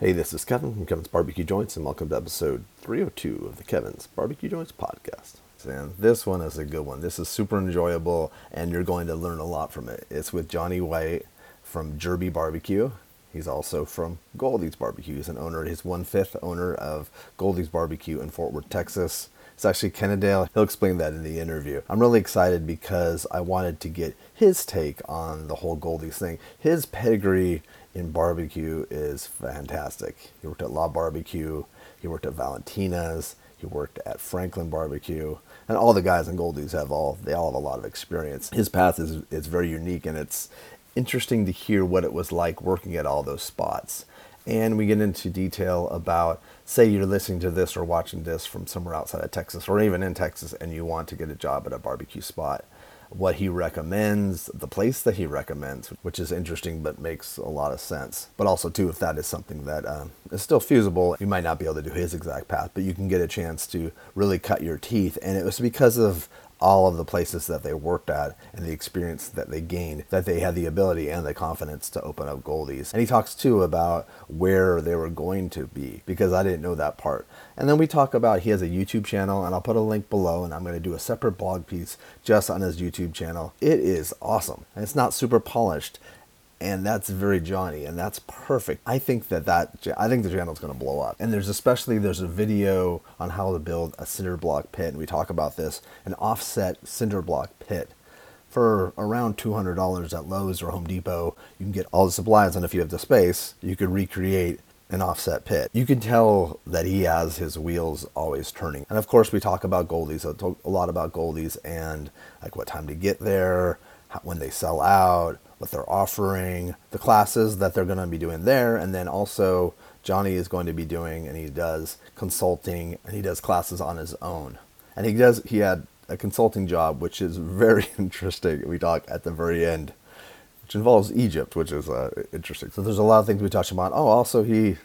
Hey, this is Kevin from Kevin's Barbecue Joints, and welcome to episode 302 of the Kevin's Barbecue Joints podcast. And this one is a good one. This is super enjoyable, and you're going to learn a lot from it. It's with Johnny White from Jerby Barbecue. He's also from Goldee's Barbecue. He's an owner, he's one fifth owner of Goldee's Barbecue in Fort Worth, Texas. It's actually Kennedale. He'll explain that in the interview. I'm really excited because I wanted to get his take on the whole Goldee's thing. His pedigree in barbecue is fantastic. He worked at La Barbecue, he worked at Valentina's, he worked at Franklin Barbecue, and all the guys in Goldee's have all they all have a lot of experience. His path is is very unique and it's interesting to hear what it was like working at all those spots. And we get into detail about say you're listening to this or watching this from somewhere outside of Texas or even in Texas and you want to get a job at a barbecue spot, what he recommends, the place that he recommends, which is interesting but makes a lot of sense. But also, too, if that is something that um, is still feasible, you might not be able to do his exact path, but you can get a chance to really cut your teeth. And it was because of all of the places that they worked at and the experience that they gained that they had the ability and the confidence to open up Goldee's. And he talks too about where they were going to be because I didn't know that part. And then we talk about he has a YouTube channel and I'll put a link below and I'm going to do a separate blog piece just on his YouTube channel. It is awesome. And it's not super polished and that's very Johnny, and that's perfect. I think that that I think the channel is going to blow up. And there's especially there's a video on how to build a cinder block pit, and we talk about this an offset cinder block pit for around $200 at Lowe's or Home Depot. You can get all the supplies, and if you have the space, you could recreate an offset pit. You can tell that he has his wheels always turning. And of course, we talk about Goldee's, I talk a lot about Goldee's and like what time to get there, when they sell out, what they're offering, the classes that they're going to be doing there, and then also Johnny is going to be doing, and he does consulting, and he does classes on his own, and he does. He had a consulting job, which is very interesting. We talk at the very end, which involves Egypt, which is uh, interesting. So there's a lot of things we touch about. Oh, also he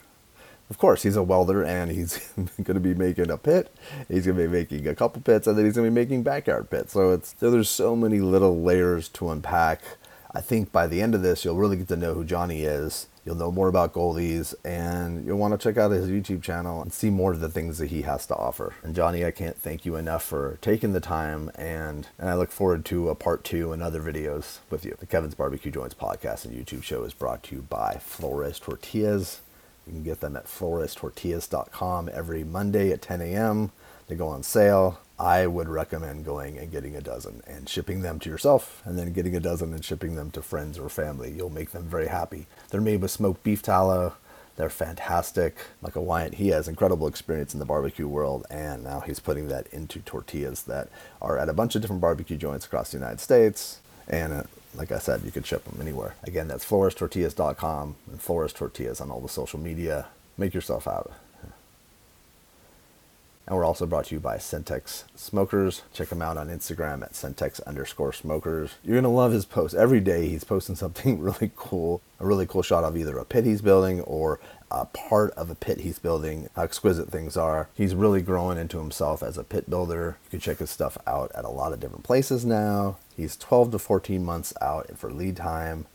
of course, he's a welder and he's going to be making a pit. He's going to be making a couple pits and then he's going to be making backyard pits. So it's so there's so many little layers to unpack I think by the end of this, you'll really get to know who Johnny is. You'll know more about Goldee's, and you'll want to check out his YouTube channel and see more of the things that he has to offer. And Johnny, I can't thank you enough for taking the time, and, and I look forward to a part two and other videos with you. The Kevin's Barbecue Joints podcast and YouTube show is brought to you by Flores Tortillas. You can get them at florestortillas.com every Monday at 10 a.m. They go on sale. I would recommend going and getting a dozen and shipping them to yourself and then getting a dozen and shipping them to friends or family. You'll make them very happy. They're made with smoked beef tallow. They're fantastic. Michael a Wyatt, he has incredible experience in the barbecue world, and now he's putting that into tortillas that are at a bunch of different barbecue joints across the United States. And uh, like I said, you can ship them anywhere. Again, that's florestortillas.com and Flores Tortillas on all the social media. Make yourself out. And we're also brought to you by Centex Smokers. Check him out on Instagram at Centex underscore smokers. You're to love his posts. Every day he's posting something really cool, a really cool shot of either a pit he's building or a part of a pit he's building, how exquisite things are. He's really growing into himself as a pit builder. You can check his stuff out at a lot of different places now. He's 12 to 14 months out for lead time.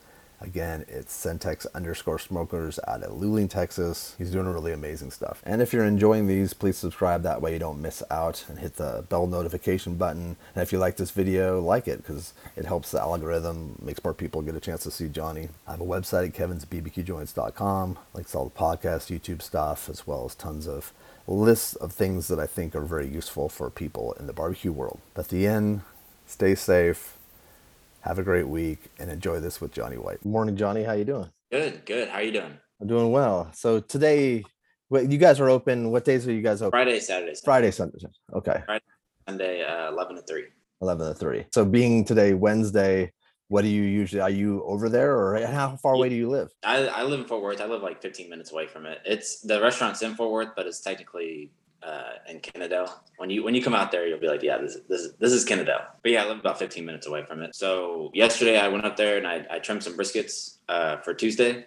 Again, it's Centex underscore smokers out of Luling, Texas. He's doing really amazing stuff. And if you're enjoying these, please subscribe. That way you don't miss out and hit the bell notification button. And if you like this video, like it because it helps the algorithm, makes more people get a chance to see Johnny. I have a website at kevinsbbqjoints.com, links all the podcast, YouTube stuff, as well as tons of lists of things that I think are very useful for people in the barbecue world. At the end, stay safe have a great week and enjoy this with Johnny White. Morning, Johnny. How you doing? Good, good. How you doing? I'm doing well. So today, you guys are open. What days are you guys open? Friday, Saturday, Sunday. Friday, Sunday. Okay. Friday, Sunday, uh, eleven to three. Eleven to three. So being today Wednesday, what do you usually? Are you over there, or how far away do you live? I, I live in Fort Worth. I live like 15 minutes away from it. It's the restaurant's in Fort Worth, but it's technically uh, in Kennedale. When you when you come out there, you'll be like, yeah, this this is this is Kennedale. But yeah, I live about 15 minutes away from it. So yesterday I went up there and I, I trimmed some briskets uh, for Tuesday.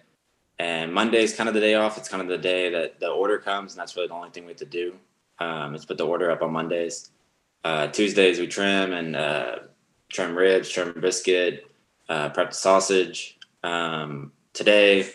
And Monday is kind of the day off. It's kind of the day that the order comes, and that's really the only thing we have to do. Um, is put the order up on Mondays. Uh, Tuesdays we trim and uh, trim ribs, trim brisket, uh, prep the sausage. Um, today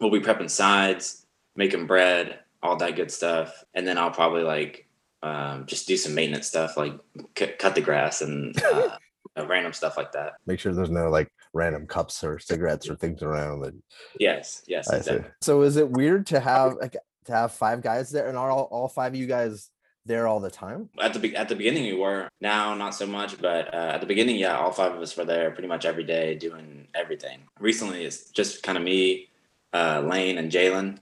we'll be prepping sides making bread, all that good stuff, and then I'll probably like um, just do some maintenance stuff, like c- cut the grass and uh, random stuff like that. Make sure there's no like random cups or cigarettes or things around. That, Yes, yes. I see. exactly. So is it weird to have like to have five guys there and are all, all five of you guys there all the time? At the at the beginning we were. Now not so much, but uh, at the beginning, yeah, all five of us were there pretty much every day doing everything. Recently, it's just kind of me, uh, Lane, and Jalen,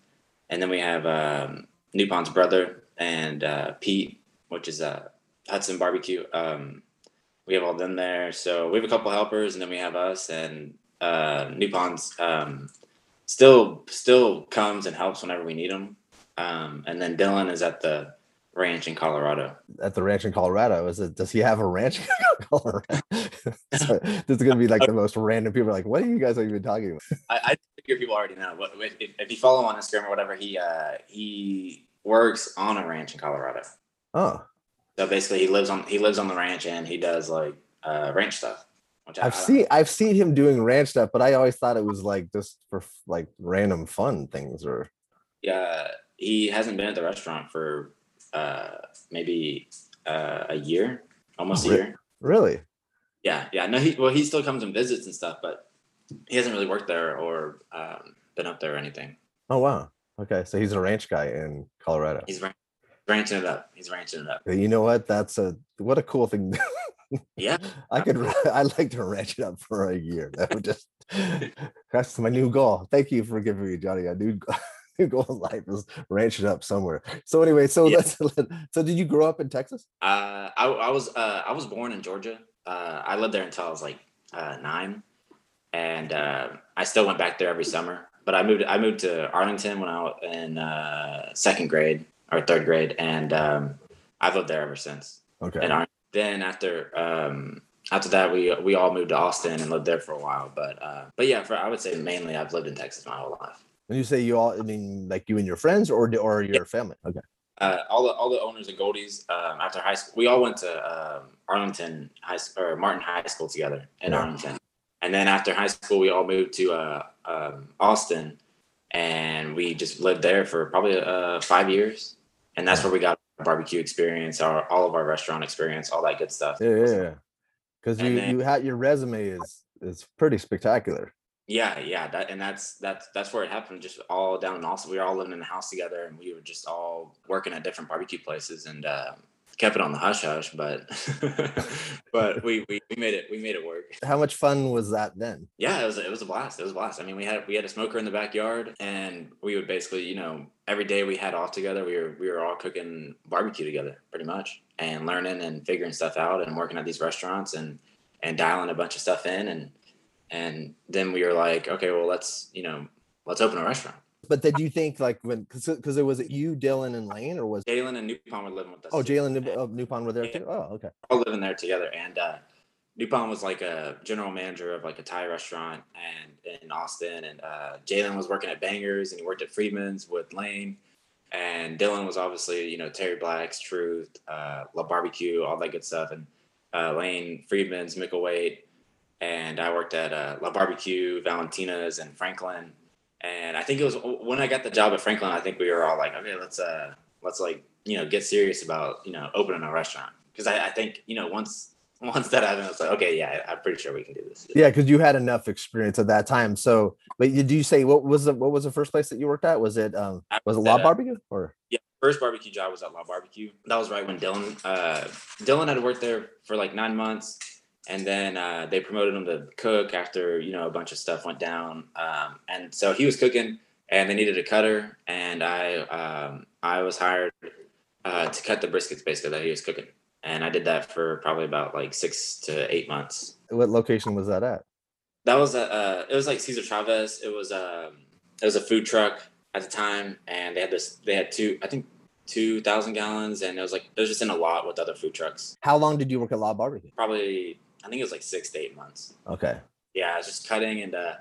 and then we have um, Nupohn's brother and uh, Pete, which is uh, Hudson Barbecue. Um, we have all them there, so we have a couple helpers, and then we have us and uh, Nupohn's um, still still comes and helps whenever we need him. Um, and then Dylan is at the ranch in Colorado. At the ranch in Colorado, is it? Does he have a ranch in Colorado? so, this is gonna be like the most random people. are Like, what are you guys even talking about? I, Figure people already know. But if, if, you follow on Instagram or whatever, he uh, he works on a ranch in Colorado. Oh, So basically, he lives on he lives on the ranch and he does like uh, ranch stuff. Which I've seen I've seen him doing ranch stuff, but I always thought it was like just for like random fun things or Yeah, he hasn't been at the restaurant for uh, maybe uh, a year, almost a year. really. Yeah, yeah. No, he well, he still comes and visits and stuff, but he hasn't really worked there or um, been up there or anything. Oh wow. Okay, so he's a ranch guy in Colorado. He's ran- ranching it up. He's ranching it up. You know what? That's a what a cool thing. Yeah. I could. I'd like to ranch it up for a year. That would just. That's my new goal. Thank you for giving me, Johnny. A new new goal in life is ranch it up somewhere. So anyway, so Yeah. let's. So did you grow up in Texas? Uh, I, I was uh, I was born in Georgia. Uh, I lived there until I was like uh, nine, and uh, I still went back there every summer. But I moved I moved to Arlington when I was in uh, second grade or third grade, and um, I've lived there ever since. Okay. And then after um, after that, we we all moved to Austin and lived there for a while. But uh, but yeah, for I would say mainly I've lived in Texas my whole life. When you say you all, I mean like you and your friends or or your family. Okay. uh, all the all the owners of Goldee's um, after high school. We all went to um, Arlington High or Martin High School together in Yeah. Arlington, and then after high school, we all moved to uh, um, Austin, and we just lived there for probably uh, five years, and that's where we got our barbecue experience, our all of our restaurant experience, all that good stuff. Yeah, yeah, yeah. Because you then- you had your resume is is pretty spectacular. Yeah, yeah, that and that's that's that's where it happened. Just all down in Austin, we were all living in a house together, and we were just all working at different barbecue places, and uh, kept it on the hush hush. But but we, we we made it we made it work. How much fun was that then? Yeah, it was it was a blast. It was a blast. I mean, we had we had a smoker in the backyard, and we would basically, you know, every day we had off together, we were we were all cooking barbecue together, pretty much, and learning and figuring stuff out, and working at these restaurants, and and dialing a bunch of stuff in, and and then we were like, okay, well, let's you know, let's open a restaurant. But did you think like when because it was it you, Dylan, and Lane, or was Jalen and Nupohn were living with us. oh. Jalen And uh, Nupohn were there Yeah. too? Oh, okay. all living there together. And uh, Nupohn was like a general manager of like a Thai restaurant and in Austin. And uh, Jalen was working at Bangers and he worked at Freedmen's with Lane. And Dylan was obviously, you know, Terry Black's Truth, uh, La Barbecue, all that good stuff. And uh, Lane Freedmen's Micklethwait. And I worked at uh, La Barbecue, Valentina's, and Franklin. And I think it was when I got the job at Franklin. I think we were all like, okay, let's uh, let's like you know get serious about you know opening a restaurant because I, I think you know once once that happened, it's like okay, yeah, I'm pretty sure we can do this. Yeah, because you had enough experience at that time. So, but you do you say what was the what was the first place that you worked at? Was it um I was it worked La uh, Barbecue or Yeah, first barbecue job was at La Barbecue. That was right when Dylan uh, Dylan had worked there for like nine months, and then uh, they promoted him to cook after you know a bunch of stuff went down. Um, and so he was cooking, and they needed a cutter, and I um, I was hired uh, to cut the briskets basically that he was cooking, and I did that for probably about like six to eight months. what location was that at? That was a uh, it was like Cesar Chavez. It was a it was a food truck at the time, and they had this. They had two, I think, two thousand gallons, and it was like it was just in a lot with other food trucks. How long did you work at La Barbecue? Probably, I think it was like six to eight months. Okay. Yeah, I was just cutting, and uh,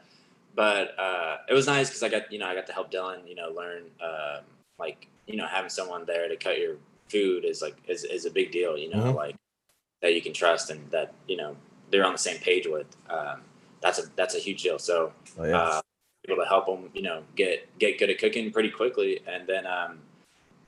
but uh, it was nice because I got you know I got to help Dylan, you know, learn um, like you know having someone there to cut your food is like is, is a big deal, you know, Mhm. like that you can trust and that you know they're on the same page with. Um, that's a that's a huge deal. So Oh yeah. uh, able to help him, you know, get get good at cooking pretty quickly. And then um,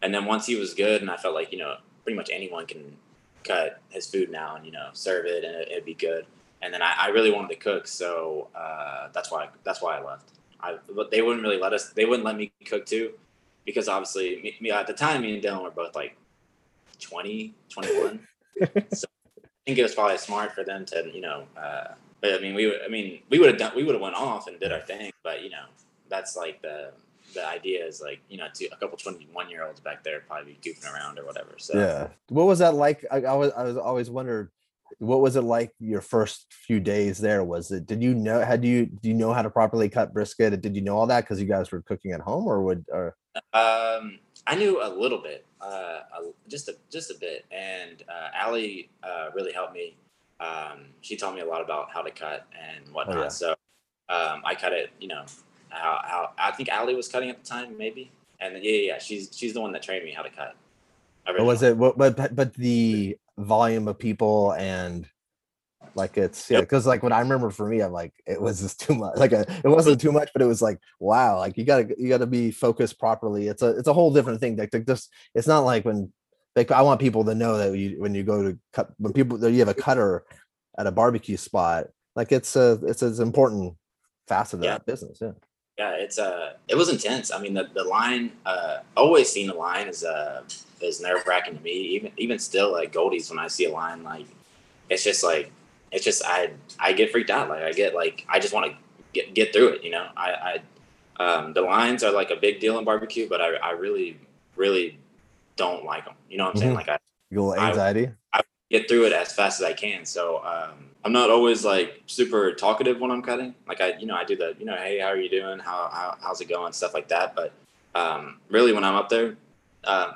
and then once he was good, and I felt like you know pretty much anyone can cut his food now and you know serve it and it, would be good. And then I, I, really wanted to cook, so uh, that's why that's why I left. I but they wouldn't really let us. They wouldn't let me cook too, because obviously me, me at the time me and Dylan were both like 20, 21. so I think it was probably smart for them to you know. Uh, but I mean, we I mean we would have done we would have went off and did our thing, but you know that's like the the idea is like you know to a couple 21 year olds back there probably be goofing around or whatever so. Yeah. What was that like? I, I was i was always wondered what was it like your first few days there? Was it did you know had you do you know how to properly cut brisket? Did you know all that because you guys were cooking at home or would or? Um i knew a little bit uh just a just a bit and uh Allie uh really helped me. Um she taught me a lot about how to cut and whatnot oh, yeah. so um i cut it you know how, how I think Allie was cutting at the time, maybe. And yeah, yeah, yeah, she's she's the one that trained me how to cut. But was it? What? But but the volume of people and like it's yeah because like what i remember for me i'm like it was just too much like a, it wasn't too much but it was like wow like you gotta you gotta be focused properly it's a it's a whole different thing like just it's not like when like i want people to know that you when you go to cut when people you have a cutter at a barbecue spot like it's a it's an important facet of yeah. that business yeah yeah, it's uh, it was intense. I mean, the, the line, uh, always seeing the line is uh, is nerve wracking to me. Even even still, like Goldee's, when I see a line, like it's just like it's just I I get freaked out. Like I get like I just want to get get through it. You know, I I um, the lines are like a big deal in barbecue, but I I really really don't like them. You know what I'm saying? Mm-hmm. Like I, your anxiety. I, I, get through it as fast as I can. So um, I'm not always like super talkative when I'm cutting. Like I, you know, I do the, you know, hey, how are you doing? How, how how's it going? Stuff like that. But um, really, when I'm up there, uh,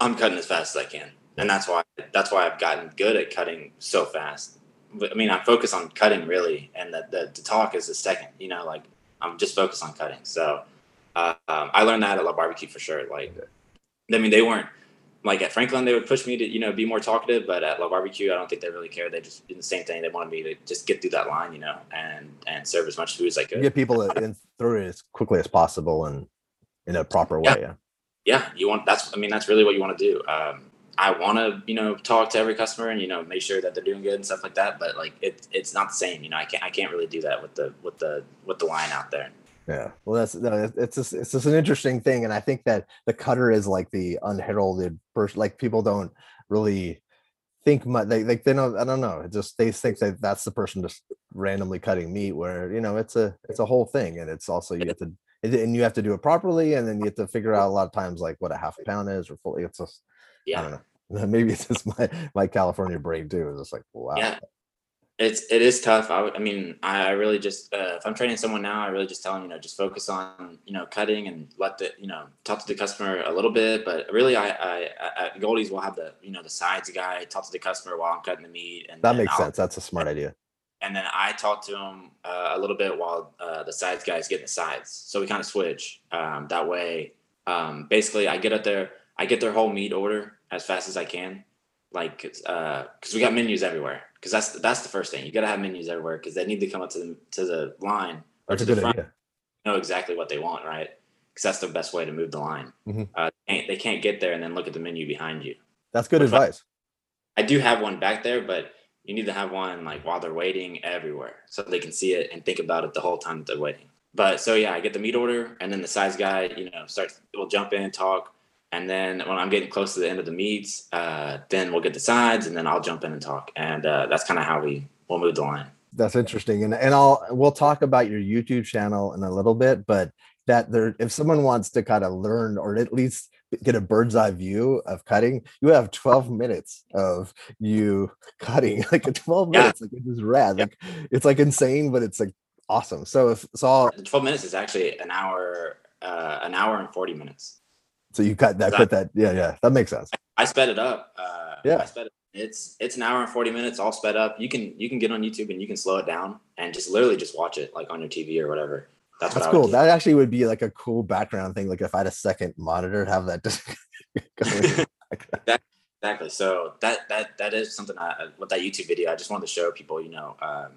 I'm cutting as fast as I can, and that's why that's why I've gotten good at cutting so fast. I mean, I focus on cutting really, and the, the, the talk is the second. You know, like I'm just focused on cutting. So uh, um, I learned that at La Barbecue for sure. Like, I mean, they weren't like at Franklin, they would push me to you know be more talkative, but at La Barbecue, I don't think they really care. They just did the same thing. They wanted me to just get through that line, you know, and and serve as much food as I could. Get people in through it as quickly as possible and in a proper way. Yeah. yeah, yeah. You want that's I mean that's really what you want to do. Um, I want to you know talk to every customer and you know make sure that they're doing good and stuff like that. But like it, it's not the same. You know, I can't I can't really do that with the with the with the line out there. Yeah, well, that's no, it's just it's just an interesting thing, and I think that the cutter is like the unheralded person. Like people don't really think much. They like they don't. I don't know. It just they think that that's the person just randomly cutting meat. Where you know it's a it's a whole thing, and it's also you have to and you have to do it properly, and then you have to figure out a lot of times like what a half pound is or fully. It's just yeah. I don't know. Maybe it's just my my California brain too. It's just like wow. Yeah. It's it is tough. I, I mean, I, I really just uh, if I'm training someone now, I really just tell them you know just focus on you know cutting and let the you know talk to the customer a little bit. But really, I, I at Goldee's will have the you know the sides guy talk to the customer while I'm cutting the meat, and that makes I'll, sense. That's a smart idea. And then I talk to him uh, a little bit while uh, the sides guys getting the sides. So we kind of switch um, that way. Um, basically, I get up there, I get their whole meat order as fast as I can, like because uh, we got menus everywhere because that's that's the first thing. You got to have menus everywhere because they need to come up to the to the line or that's to the front. Idea. Know exactly what they want, right? Because that's the best way to move the line. Mm-hmm. Uh, they, can't, they, can't, get there and then look at the menu behind you. That's good advice. I, I do have one back there, but you need to have one like while they're waiting everywhere so they can see it and think about it the whole time that they're waiting. But so yeah, I get the meat order and then the size guy, you know, starts will jump in, and talk, and then when I'm getting close to the end of the meats, uh, then we'll get the sides, and then I'll jump in and talk, and uh, that's kind of how we will move the line. That's interesting, and and I'll we'll talk about your YouTube channel in a little bit, but that there, if someone wants to kind of learn or at least get a bird's eye view of cutting, you have 12 minutes of you cutting, like a 12 yeah. minutes, like it's just rad, yeah. like it's like insane, but it's like awesome. So if so, I'll, 12 minutes is actually an hour, uh, an hour and 40 minutes. So you cut that, put that. Yeah, yeah, that makes sense. I sped it up. Uh, yeah, I sped it. It's it's an hour and forty minutes, all sped up. You can you can get on YouTube and you can slow it down and just literally just watch it like on your TV or whatever. That's, what I was That's cool. That actually would be like a cool background thing. Like if I had a second monitor, to have that. exactly. So that that that is something. I with that YouTube video, I just wanted to show people, you know, um,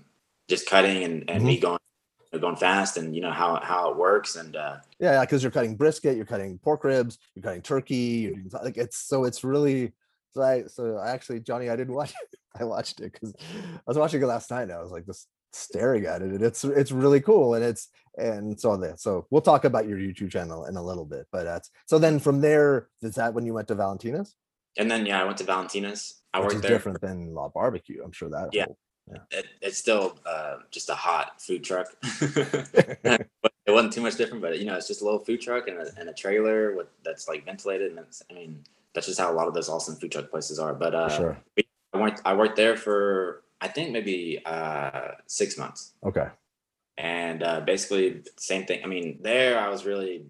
just cutting and, and mm-hmm. me going going fast and you know how how it works and uh, Yeah, because you're cutting brisket, you're cutting pork ribs, you're cutting turkey, you're doing, like it's so it's really so I so I actually Johnny, I didn't watch it. I watched it because I was watching it last night and I was like just staring at it and it's it's really cool and it's and so on there. So we'll talk about your YouTube channel in a little bit. But that's so then from there, is that when you went to Valentina's? and then yeah, I went to Valentina's. I Which worked is there. different than La Barbecue. I'm sure that Yeah. whole- It, it's still uh, just a hot food truck. it wasn't too much different, but you know, it's just a little food truck and a, and a trailer with that's like ventilated, and I mean, that's just how a lot of those awesome food truck places are. But uh, sure. I worked I worked there for I think maybe uh, six months. Okay. and uh, basically same thing. I mean, there I was really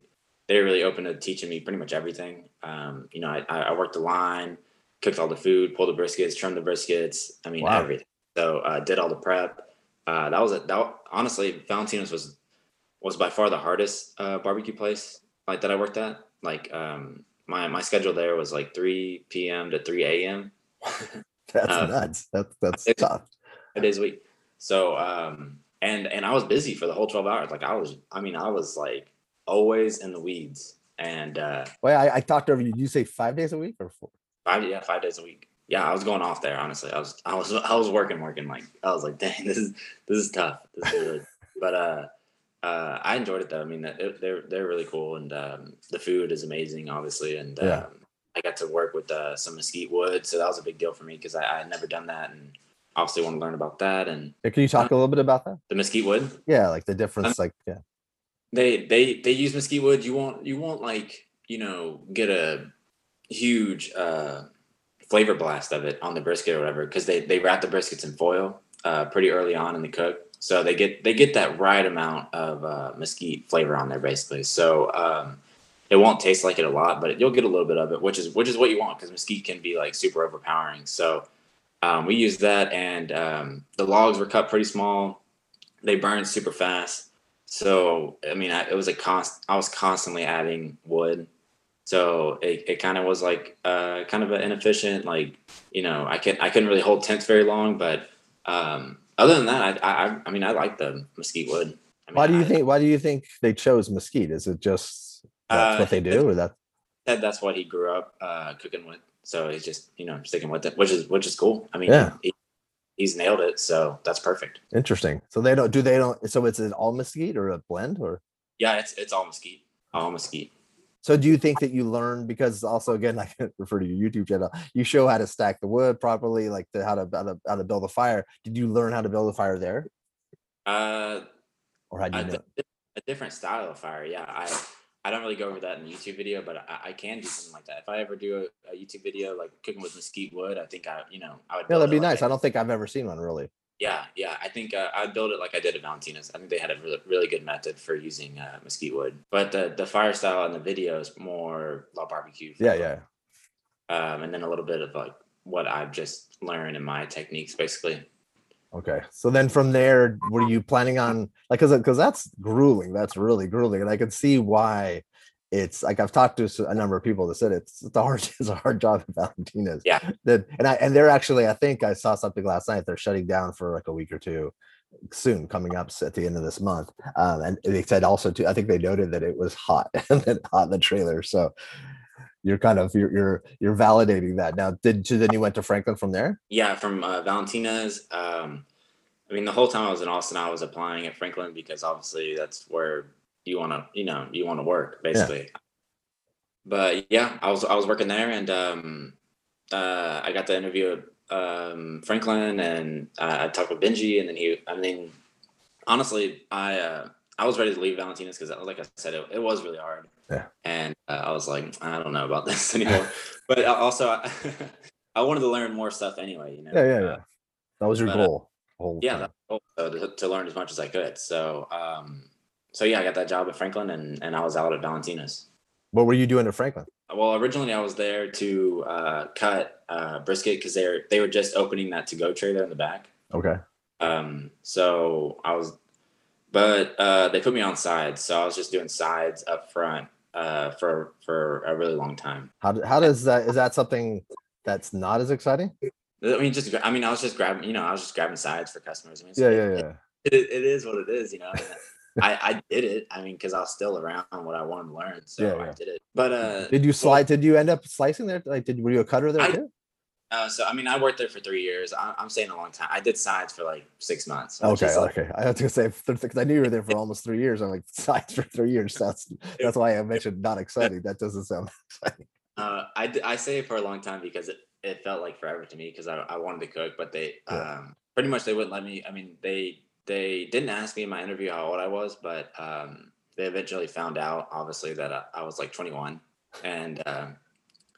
they were really open to teaching me pretty much everything. Um, you know, I, I worked the line, cooked all the food, pulled the briskets, trimmed the briskets. I mean, Wow. everything. So uh, did all the prep. Uh, that was it. That honestly, Valentina's was was by far the hardest uh, barbecue place like that I worked at. Like um, my my schedule there was like 3 p.m. to 3 a.m. That's Uh, nuts. That's that's it's- tough. five days a week. So um and and I was busy for the whole 12 hours. Like I was I mean I was like always in the weeds and uh Wait, I, I talked over you. You say five days a week or four? five yeah, five days a week. Yeah, I was going off there, honestly. I was I was I was working, working like I was like, dang, this is this is tough. This is really but uh uh, I enjoyed it though. I mean, it, they're they're really cool, and um, the food is amazing, obviously. And Yeah. um, I got to work with uh, some mesquite wood, so that was a big deal for me because I, I had never done that, and obviously want to learn about that. And Can you talk a little bit about that? the mesquite wood, Yeah, like the difference, like yeah. they they they use mesquite wood. You won't you won't like you know get a huge uh, flavor blast of it on the brisket or whatever because they they wrap the briskets in foil uh, pretty early on in the cook, so they get they get that right amount of uh, mesquite flavor on there basically. So um, it won't taste like it a lot, but you'll get a little bit of it, which is which is what you want because mesquite can be like super overpowering. So um, we used that, and um, the logs were cut pretty small. They burned super fast. So I mean, I, it was a const. I was constantly adding wood, so it, it kind of was like uh, kind of an inefficient. Like you know, I can I couldn't really hold temps very long, but um, other than that, I, I I mean, I like the mesquite wood. I mean, Why do you I- think? Why do you think they chose mesquite? Is it just that's Uh, what they do, or that? Ted, that's what he grew up uh, cooking with. So he's just you know sticking with it, which is which is cool. I mean, Yeah. he, he's nailed it. So that's perfect. Interesting. So they don't do they don't. So it's an all mesquite or a blend, or Yeah, it's it's all mesquite, all mesquite. So do you think that you learn because also again, I can refer to your YouTube channel. You show how to stack the wood properly, like the, how to how to how to build a fire. Did you learn how to build a fire there, Uh, or had you a, know? a different style of fire. Yeah, I I don't really go over that in the YouTube video, but I, I can do something like that. If I ever do a, a YouTube video like cooking with mesquite wood, I think I you know I would. Yeah, that'd be like nice. I don't think I've ever seen one really. Yeah, yeah. I think uh, I built it like I did at Valentina's. I think they had a really, really good method for using uh, mesquite wood. But the the fire style in the video is more La Barbecue. Yeah, yeah. Um, and then a little bit of like what I've just learned in my techniques, basically. Okay. So then from there, were you planning on like because because that's grueling. That's really grueling, and I can see why it's like I've talked to a number of people that said it's it's a hard it's a hard job at Valentina's. Yeah. That and I and they're actually I think I saw something last night. They're shutting down for like a week or two soon, coming up at the end of this month. Um, and they said also too. I think they noted that it was hot and then hot in the trailer. So you're kind of you're you're you're validating that now. Did so then you went to Franklin from there? Yeah, from uh, Valentina's. Um, I mean, the whole time I was in Austin, I was applying at Franklin because obviously that's where you want to, you know, you want to work basically. But yeah, I was I was working there, and um, uh, I got the interview um, Franklin, and uh, I talked with Benji, and then he. I mean, honestly, I uh, I was ready to leave Valentina's because, like I said, it, it was really hard. Yeah. And uh, I was like, I don't know about this anymore. but also, I, I wanted to learn more stuff anyway. You know. Yeah, yeah, Uh, yeah. That was your but, uh, goal. yeah, time. that's cool. So to, to learn as much as I could. So, um, so yeah, I got that job at Franklin, and and I was out at Valentina's. What were you doing at Franklin? Well, originally I was there to uh, cut uh, brisket because they were they were just opening that to go trailer in the back. Okay. Um, so I was, but uh, they put me on sides, so I was just doing sides up front uh, for for a really long time. How how does that is that something that's not as exciting? I mean, just I mean, I was just grabbing, you know, I was just grabbing sides for customers. I mean, Yeah, yeah, yeah. It, it is what it is, you know. I, I did it. I mean, because I was still around what I wanted to learn, so Yeah, I did it. But uh, Did you slide? Did you end up slicing there? Like, did were you a cutter there I- too? uh, so I mean, I worked there for three years. I, I'm saying a long time. I did sides for like six months. Okay, like, okay. I was gonna say because I knew you were there for almost three years. I'm like sides for three years. That's that's why I mentioned not exciting. That doesn't sound exciting. Uh, I, I say it for a long time because it, it felt like forever to me because I, I wanted to cook, but they Yeah. um, pretty much they wouldn't let me. I mean, they they didn't ask me in my interview how old I was, but um, they eventually found out, obviously, that I, I was like 21, and um,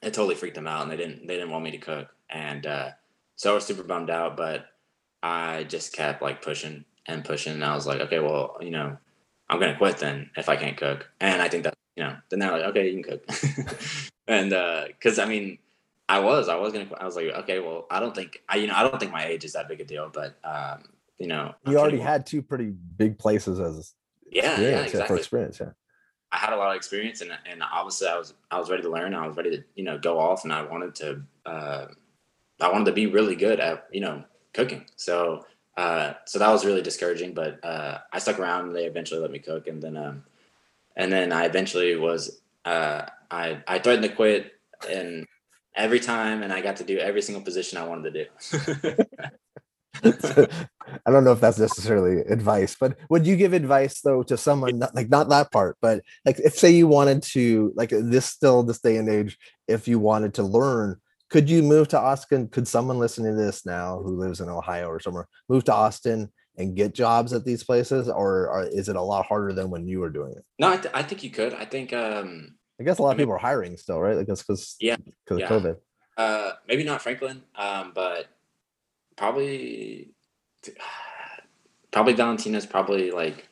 it totally freaked them out, and they didn't they didn't want me to cook, and uh, so I was super bummed out, but I just kept like pushing and pushing, and I was like, okay, well, you know, I'm gonna quit then if I can't cook, and I think that you know, then they're like, okay, you can cook, and because I mean, I was, I was gonna, I was like, okay, well, I don't think, I, you know, I don't think my age is that big a deal, but, um, you know, You already had two pretty big places as yeah, yeah, experience, yeah, for experience. Yeah. I had a lot of experience, and and obviously, I was, I was ready to learn. I was ready to, you know, go off, and I wanted to, uh, I wanted to be really good at, you know, cooking. So, uh, so that was really discouraging, but uh, I stuck around, and they eventually let me cook, and then, um, and then I eventually was, uh, I, I threatened to quit, and every time, and I got to do every single position I wanted to do. I don't know if that's necessarily advice, but would you give advice though to someone not, like not that part, but like if say you wanted to like this still this day and age, if you wanted to learn, could you move to Austin? Could someone listening to this now who lives in Ohio or somewhere move to Austin and get jobs at these places, or, or is it a lot harder than when you were doing it? no, I, th- I think you could. I think, um, I guess a lot I of mean- people are hiring still, right? Like that's because Yeah, because yeah. of COVID. Uh, maybe not Franklin, um, but probably probably Valentina's probably like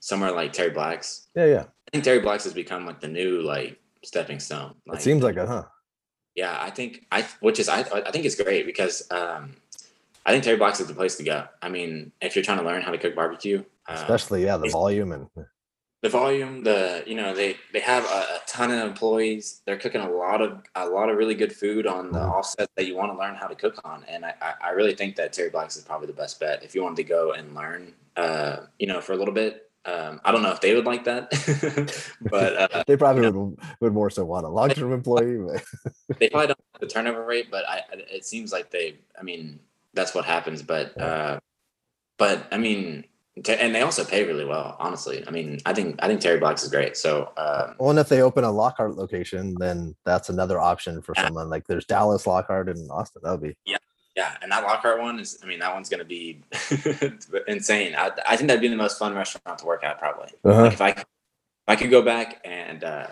somewhere like Terry Black's. Yeah, yeah. I think Terry Black's has become like the new like stepping stone. Like, it seems like it, huh? yeah, I think I which is I I think it's great because um, I think Terry Black's is the place to go. I mean, if you're trying to learn how to cook barbecue, uh, Especially yeah, the volume and the volume the you know they they have a, a ton of employees they're cooking a lot of a lot of really good food on the Mhm. offset that you want to learn how to cook on and I, I really think that terry black's is probably the best bet if you wanted to go and learn uh you know for a little bit um i don't know if they would like that but uh, they probably you would would more so want a long term employee. But they probably don't have the turnover rate but i it seems like they i mean that's what happens but uh but i mean and they also pay really well honestly i mean i think i think terry black's is great so um Well, and if they open a Lockhart location, then that's another option for someone. Like there's Dallas Lockhart in Austin. That would be yeah, Yeah, and that Lockhart one is, I mean, that one's going to be insane. I, I think that'd be the most fun restaurant to work at, probably. Uh-huh. Like if I, if I could go back and uh,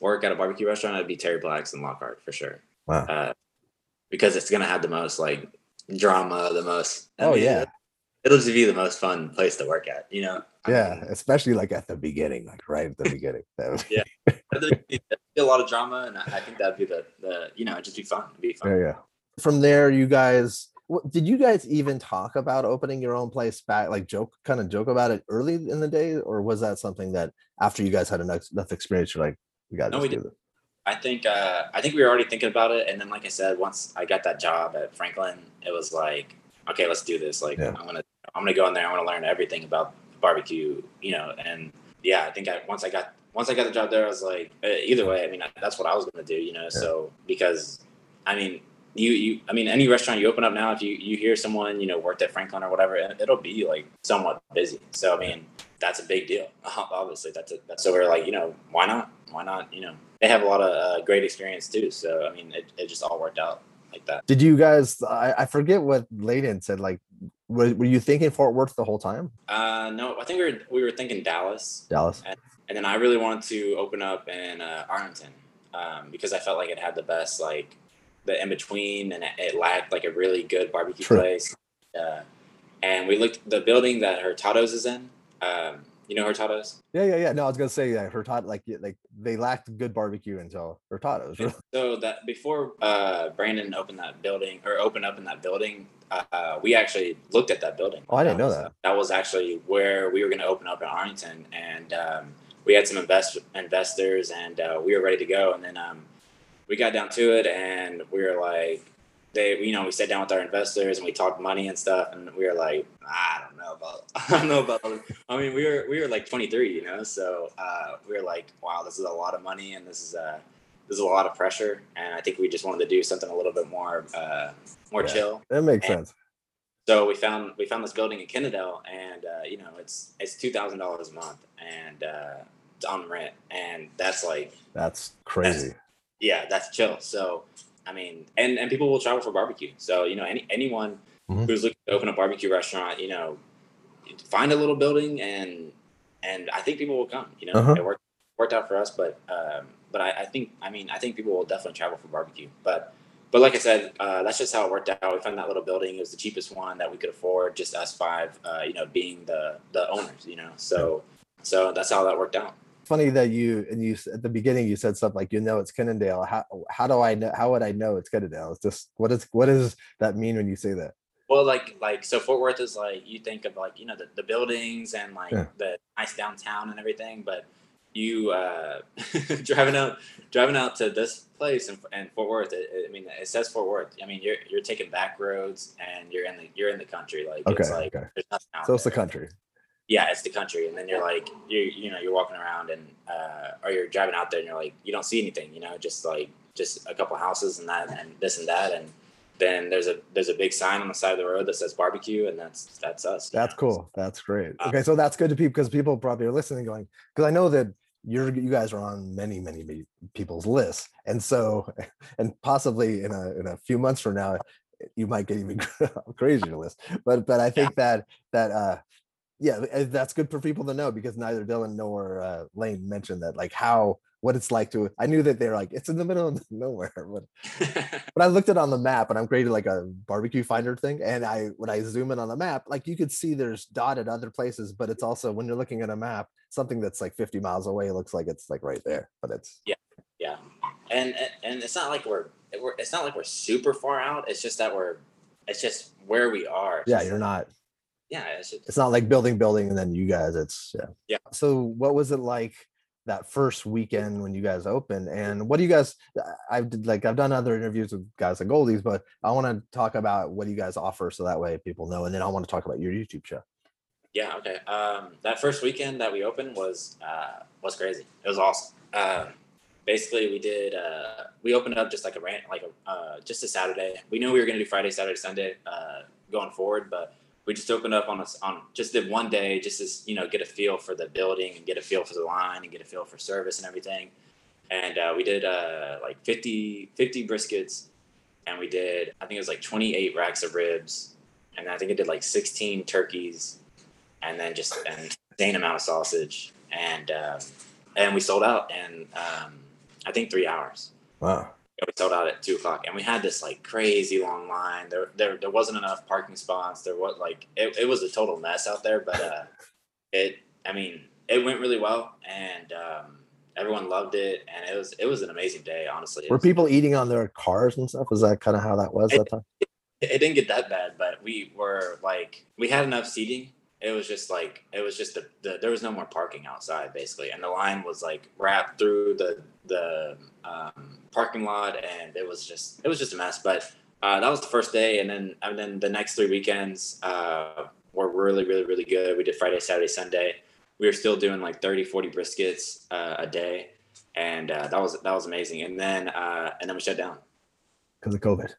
work at a barbecue restaurant, it'd be Terry Black's and Lockhart for sure. Wow. Uh, because it's going to have the most like drama, the most. I Oh, mean, yeah. It'll just be the most fun place to work at, you know? Yeah, especially like at the beginning, like right at the beginning. Be- Yeah. be a lot of drama, and I I think that'd be the, the you know, it'd just be fun. It'd be fun. yeah, yeah. From there, you guys, did you guys even talk about opening your own place back? Like joke, kind of joke about it early in the day, or was that something that after you guys had enough, enough experience, you're like, we got to No, do did. this? I think uh, I think we were already thinking about it, and then like I said, once I got that job at Franklin, it was like, okay, let's do this. Like Yeah. I'm gonna I'm gonna go in there. I want to learn everything about barbecue, you know. And yeah, I think I once I got once I got the job there, I was like, uh, either way, I mean, that's what I was gonna do, you know. So because I mean. You, you, I mean, any restaurant you open up now, if you, you hear someone, you know, worked at Franklin or whatever, it, it'll be like somewhat busy. So, I mean, that's a big deal. Obviously, that's a, that's, so we're like, you know, why not? Why not? You know, they have a lot of uh, great experience too. So I mean, it, it just all worked out like that. Did you guys? I, I forget what Layden said. Like, were, were you thinking Fort Worth the whole time? Uh, no, I think we were we were thinking Dallas, Dallas. and then I really wanted to open up in uh, Arlington um, because I felt like it had the best like the in between, and it, it lacked like a really good barbecue True. place. Uh, and we looked the building that Hurtado's is in. Um, you know Hurtado's. Yeah, yeah, yeah. No, I was gonna say yeah, Hurtado, like like they lacked good barbecue until Hurtado's. really. So that before uh, Brandon opened that building or opened up in that building, uh, we actually looked at that building. Oh, I didn't know was, that. that was actually where we were going to open up in Arlington, and um, we had some invest- investors, and uh, we were ready to go. And then um, we got down to it, and we were like, they, you know, we sat down with our investors and we talked money and stuff, and we were like, I don't know about, I don't know about. I mean, we were we were like 23, you know, so uh, we were like, wow, this is a lot of money, and this is a this is a lot of pressure, and I think we just wanted to do something a little bit more uh, more Yeah. chill. That makes And- sense. So we found we found this building in Kennedale, and uh, you know, it's it's two thousand dollars a month, and uh, it's on rent, and that's like That's crazy. yeah, that's chill. So, I mean, and and people will travel for barbecue. So, you know, any anyone Mhm. who's looking to open a barbecue restaurant, you know, find a little building and and I think people will come. You know, Uh-huh. it worked worked out for us, but um, but I, I think I mean I think people will definitely travel for barbecue. But but like I said, uh, that's just how it worked out. We found that little building. It was the cheapest one that we could afford. Just us five, uh, you know, being the the owners. You know, so so that's how that worked out. Funny that you and you at the beginning you said stuff like you know it's Kennedale. How how do I know? How would I know it's Kennedale? It's just what is what does that mean when you say that? Well, like like so Fort Worth is like you think of like you know the, the buildings and like Yeah. the nice downtown and everything, but you uh driving out driving out to this place and, in Fort Worth. It, it- I mean, it says Fort Worth. I mean, you're you're taking back roads and you're in the you're in the country. Like it's Okay, like okay. there's nothing out So it's the country. Yeah, it's the country, and then you're like you you know you're walking around and uh, or you're driving out there and you're like you don't see anything. You know, just like just a couple houses and that and this and that and. Then there's a there's a big sign on the side of the road that says barbecue, and that's that's us. That's know? cool. That's great. Uh, Okay, so that's good to people because people probably are listening, going because I know that you're you guys are on many many people's lists, and so and possibly in a in a few months from now, you might get even crazier list. But but I think that that uh yeah uh, that's good for people to know because neither Dylan nor uh, Lane mentioned that like how what it's like to I knew that they're like it's in the middle of nowhere but but I looked it on the map and I'm created like a barbecue finder thing. And I when I zoom in on the map, like you could see there's dotted other places, but it's also when you're looking at a map, something that's like 50 miles away looks like it's like right there. But it's yeah, and and- and it's not like we're we're it's not like we're super far out. It's just that we're it's just where we are. It's yeah, you're like- not Yeah, it's just it's not like building building and then you guys it's yeah. Yeah. So what was it like that first weekend when you guys opened and what do you guys I've did like I've done other interviews with guys like Goldee's, but I want to talk about what you guys offer so that way people know and then I want to talk about your YouTube show. Yeah. Okay. Um, that first weekend that we opened was uh, was crazy. It was awesome. Um, basically, we did uh, we opened up just like a rant, like a uh, just a Saturday. We knew we were going to do Friday, Saturday, Sunday uh, going forward, but we just opened up on us on just did one day, just to you know get a feel for the building and get a feel for the line and get a feel for service and everything. And uh, we did uh, like 50, 50 briskets, and we did I think it was like twenty eight racks of ribs, and I think it did like sixteen turkeys and then just an insane amount of sausage, and um, and we sold out in um, I think three hours. Wow. We sold out at two o'clock, and we had this like crazy long line. There, there, there wasn't enough parking spots. There was like it, it was a total mess out there, but uh, it, I mean, it went really well, and um, everyone loved it, and it was it was an amazing day. Honestly, It Were people eating on their cars and stuff? Was that kind of how that was I- that time? it didn't get that bad, but we were like we had enough seating. It was just like it was just the, the there was no more parking outside basically, and the line was like wrapped through the the um, parking lot, and it was just it was just a mess. But uh, that was the first day, and then and then the next three weekends uh, were really really really good. We did Friday, Saturday, Sunday. We were still doing like 30, 40 briskets uh, a day, and uh, that was that was amazing. And then uh, and then we shut down. Because of COVID.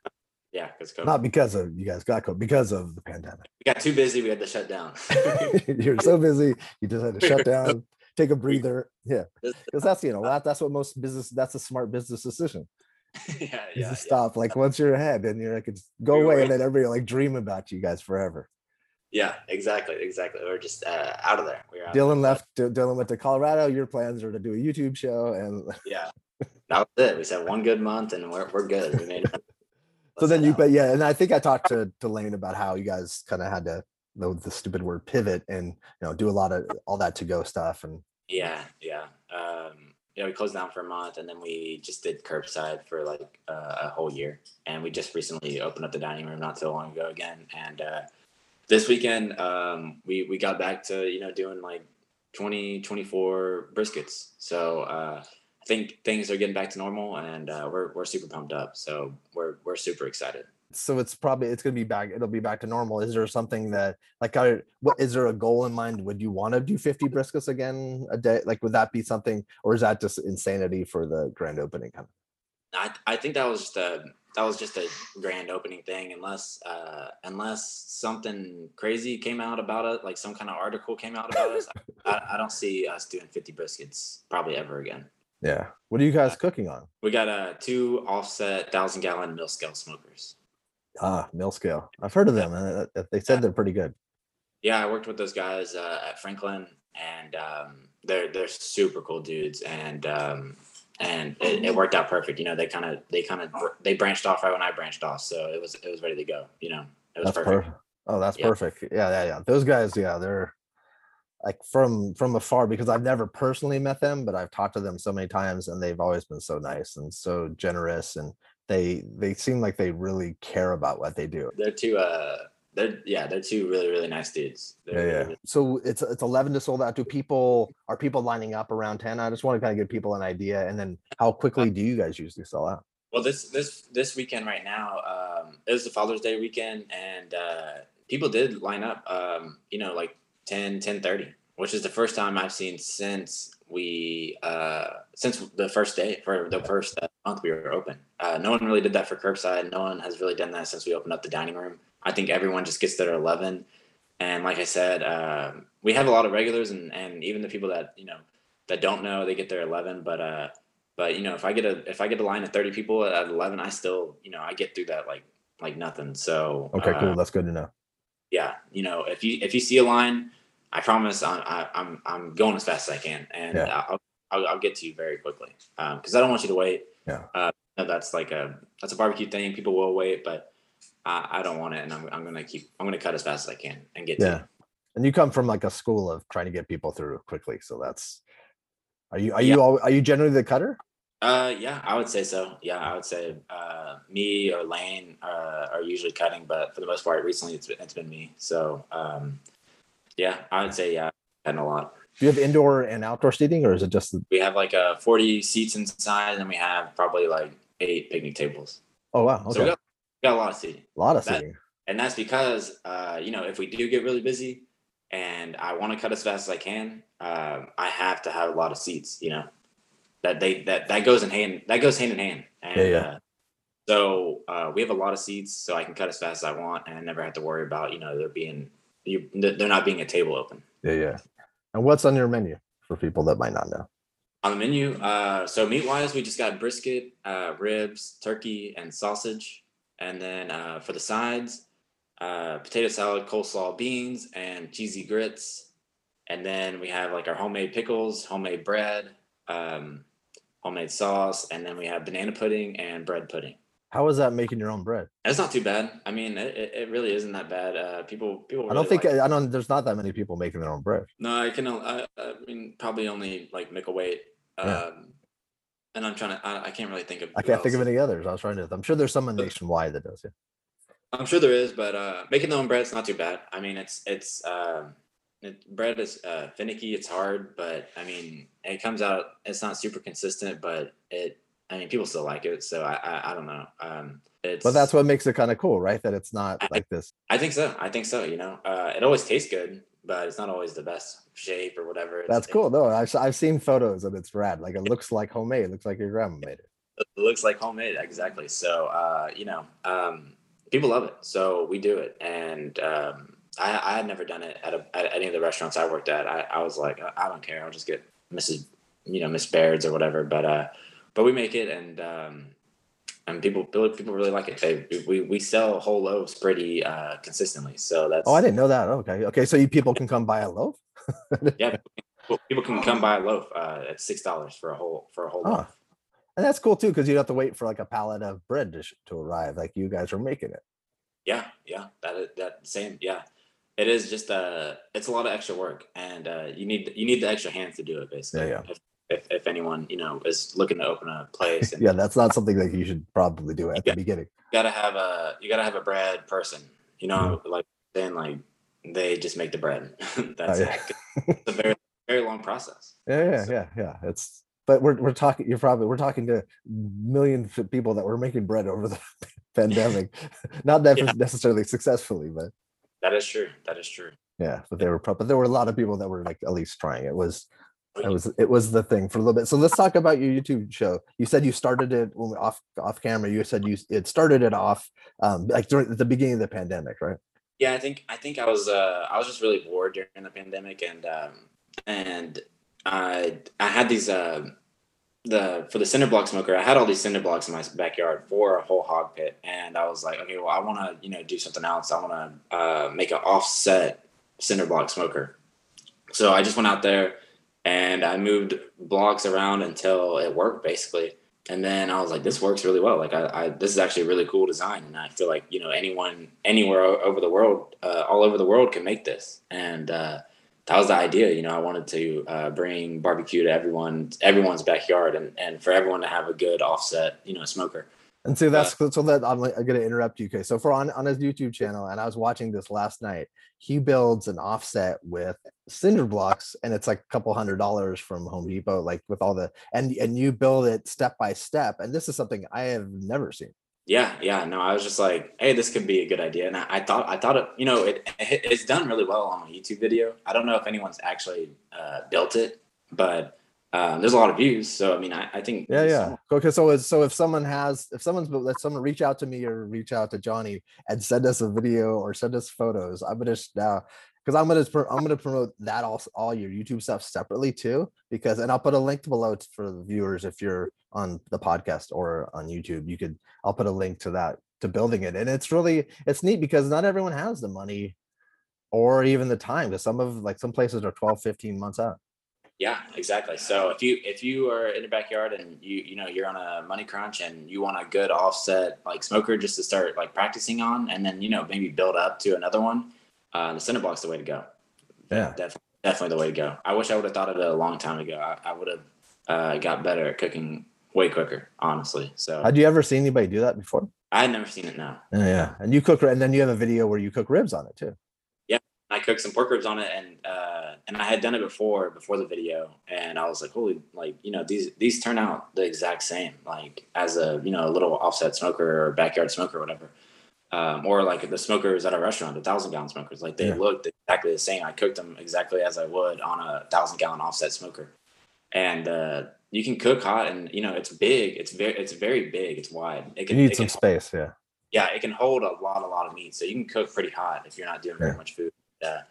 Yeah, because Not because of you guys got COVID, because of the pandemic. we got too busy. We had to shut down. You're so busy, you just had to shut down, take a breather. Yeah. Because that's you know, that, that's what most business that's a smart business decision. yeah, yeah, to stop. Like once you're ahead and you're like it's go away, and then everybody like dream about you guys forever. yeah, exactly, exactly. We're just uh, out of there. We're out. Dylan left D- Dylan went to Colorado. Your plans are to do a YouTube show and Yeah, that was it. We said one good month, and we're we're good. We made. So then you but yeah, and I think I talked to, to Lane about how you guys kind of had to the, the stupid word pivot and you know do a lot of all that to go stuff and Yeah, yeah. Um, yeah, we closed down for a month, and then we just did curbside for like uh, a whole year. And we just recently opened up the dining room not so long ago again. And uh, this weekend, um, we we got back to you know doing like 20, 24 briskets. So uh, think things are getting back to normal, and uh, we're we're super pumped up. So we're we're super excited. so it's probably it's gonna be back. It'll be back to normal. Is there something that like, I, what is there a goal in mind? Would you want to do 50 briskets again a day? Like, would that be something, or is that just insanity for the grand opening kind of? I I think that was just a that was just a grand opening thing, unless uh, unless something crazy came out about it, like some kind of article came out about us. I, I don't see us doing 50 briskets probably ever again. Yeah. What are you guys cooking on? We got uh, two offset thousand gallon mill scale smokers. Ah, mill scale. I've heard of them. uh, They said they're pretty good. Yeah, I worked with those guys uh, at Franklin, and um, they're they're super cool dudes, and um, and it, it worked out perfect. You know, they kind of they kind of they branched off right when I branched off, so it was it was ready to go. You know, it was That's perfect. perfect. Oh, that's Yeah. perfect. Yeah, yeah, yeah. Those guys, yeah, they're like from from afar because I've never personally met them, but I've talked to them so many times and they've always been so nice and so generous and they they seem like they really care about what they do. They're two uh they're yeah they're two really really nice dudes. They're Yeah, yeah. really- So it's it's eleven to sold out. Do people are people lining up around ten? I just want to kind of give people an idea, and then how quickly do you guys usually sell out? Well, this this this weekend right now, um, it was the Father's Day weekend, and uh, people did line up. Um, you know, like 10, 10 30, which is the first time I've seen since we uh, since the first day for the first uh, month we were open. Uh, no one really did that for curbside. No one has really done that since we opened up the dining room. I think everyone just gets there at eleven, and like I said, um we have a lot of regulars, and and even the people that you know that don't know they get there at eleven, but. Uh, but you know, if I get a if I get a line of thirty people at eleven, I still you know I get through that like like nothing. So Okay, uh, cool. That's good to know. Yeah, you know, if you if you see a line, I promise I, I, I'm I'm going as fast as I can, and Yeah. I'll, I'll I'll get to you very quickly because I don't want you to wait. Yeah. Uh, that's like a that's a barbecue thing. People will wait, but I, I don't want it, and I'm I'm gonna keep I'm gonna cut as fast as I can and get to Yeah. you. And you come from like a school of trying to get people through quickly, so that's. Are you are Yeah. you all are you generally the cutter? Uh, yeah, I would say so. Yeah, I would say uh, me or Lane uh, are usually cutting, but for the most part, recently it's been, it's been me. So um, yeah, I would say yeah, cutting a lot. Do you have indoor and outdoor seating, or is it just the, We have like uh, 40 seats inside, and then we have probably like eight picnic tables. oh wow, So we got, we got a lot of seating, a lot of that- seating. and that's because uh, you know if we do get really busy and I want to cut as fast as I can, um, I have to have a lot of seats. You know that they that that goes in hand that goes hand in hand. And, Yeah, yeah. Uh, so uh, we have a lot of seats, so I can cut as fast as I want, and I never have to worry about you know there being you, there not being a table open. Yeah, yeah. And what's on your menu for people that might not know? On the menu, uh, so meat wise, we just got brisket, uh, ribs, turkey, and sausage. And then uh, for the sides, uh, potato salad, coleslaw, beans, and cheesy grits. And then we have like our homemade pickles, homemade bread, um, homemade sauce, and then we have banana pudding and bread pudding. How is that making your own bread? It's not too bad. I mean, it, it it really isn't that bad. Uh, people people. I don't think like it. I don't. There's not that many people making their own bread. No, I can. I mean, probably only like Micklethwait. Um, Yeah. And I'm trying to. I, I can't really think of. I can't think of any others. I was trying to. I'm sure there's someone nationwide that does. Yeah. I'm sure there is, but uh, making their own bread's not too bad. I mean, it's it's um, it, bread is uh, finicky. It's hard, but I mean, it comes out. It's not super consistent, but it. I mean, people still like it, so I I, I don't know. Um, it's. But that's what makes it kind of cool, right? That it's not I- like this. I think so. I think so. You know, uh, it always tastes good, but it's not always the best shape or whatever. It's- That's cool. No, I've I've seen photos and it's rad. Like it looks like homemade. It looks like your grandma made it. it looks like homemade exactly so uh you know um people love it so we do it and um i i had never done it at, a, at any of the restaurants i worked at i, I was like I, I don't care i'll just get mrs you know miss baird's or whatever but uh but we make it and um and people people really like it they we, we sell whole loaves pretty uh consistently so that's Oh, I didn't know that. Okay, okay. So you people can come buy a loaf. yeah people, can come buy a loaf uh at six dollars for a whole for a whole Oh, loaf And that's cool too, because you don't have to wait for like a pallet of bread to, sh- to arrive. Like you guys are making it. Yeah, yeah, that is that same. Yeah, it is just uh it's a lot of extra work, and uh, you need you need the extra hands to do it. Basically, yeah. If, if if anyone you know is looking to open a place, and Yeah, that's not something that you should probably do at Yeah. the beginning. you gotta have a you gotta have a bread person. You know, like then like they just make the bread. That's Mm-hmm. Oh, yeah. it. It's a very very long process. Yeah, yeah, So- yeah, yeah. It's but we're we're talking. You're probably we're talking to millions of people that were making bread over the pandemic. Not that Yeah. necessarily successfully, but That is true. That is true. yeah, but they were pro- but there were a lot of people that were like at least trying. It was it was it was the thing for a little bit. So let's talk about your YouTube show. You said you started it when we- off off camera. You said you it started it off um like during the beginning of the pandemic, right? Yeah, I think I think I was uh I was just really bored during the pandemic and um and I I had these uh the for the cinder block smoker, I had all these cinder blocks in my backyard for a whole hog pit and I was like, okay, well I wanna, you know, do something else. I wanna uh make an offset cinder block smoker. So I just went out there and I moved blocks around until it worked basically. And then I was like, this works really well. Like I, I this is actually a really cool design. And I feel like, you know, anyone anywhere over the world, uh, all over the world can make this. And uh, that was the idea. You know, I wanted to uh, bring barbecue to everyone, everyone's backyard and, and for everyone to have a good offset, you know, smoker. And so that's so that I'm, like, I'm going to interrupt you. Okay, so for on on his YouTube channel, and I was watching this last night. He builds an offset with cinder blocks, and it's like a couple hundred dollars from Home Depot, like with all the and and you build it step by step. And this is something I have never seen. Yeah, yeah. No, I was just like, hey, this could be a good idea. And I, I thought, I thought it, you know, it, it it's done really well on my YouTube video. I don't know if anyone's actually uh, built it, but um, there's a lot of views. So I mean, I, I think Yeah, yeah. Okay, so so if someone has, if someone's, let someone reach out to me or reach out to Johnny and send us a video or send us photos, I'm gonna sh- now because I'm gonna I'm gonna promote that all all your YouTube stuff separately too. Because and I'll put a link below for the viewers if you're on the podcast or on YouTube. You could I'll put a link to that to building it, and it's really it's neat because not everyone has the money or even the time. Because some of like some places are 12, 15 months out. Yeah, exactly. So if you if you are in your backyard and you you know you're on a money crunch and you want a good offset like smoker just to start like practicing on, and then you know maybe build up to another one, uh, the cinder block's the way to go. Yeah. Def- definitely the way to go. I wish I would have thought of it a long time ago. I, I would have uh, got better at cooking way quicker, honestly. So Had you ever seen anybody do that before? I had never seen it now. Yeah, yeah. And you cook, and then you have a video where you cook ribs on it too. Yeah, I cooked some pork ribs on it, and uh, and I had done it before before the video, and I was like, holy, like you know these these turn out the exact same, like as a you know a little offset smoker or backyard smoker or whatever, um, or like the smokers at a restaurant, the thousand gallon smokers, like they Yeah. looked exactly the same. I cooked them exactly as I would on a thousand gallon offset smoker, and uh, you can cook hot, and you know it's big, it's very it's very big, it's wide. It You can, need it some space, yeah. yeah, it can hold a lot, a lot of meat. So you can cook pretty hot if you're not doing very much food. Uh,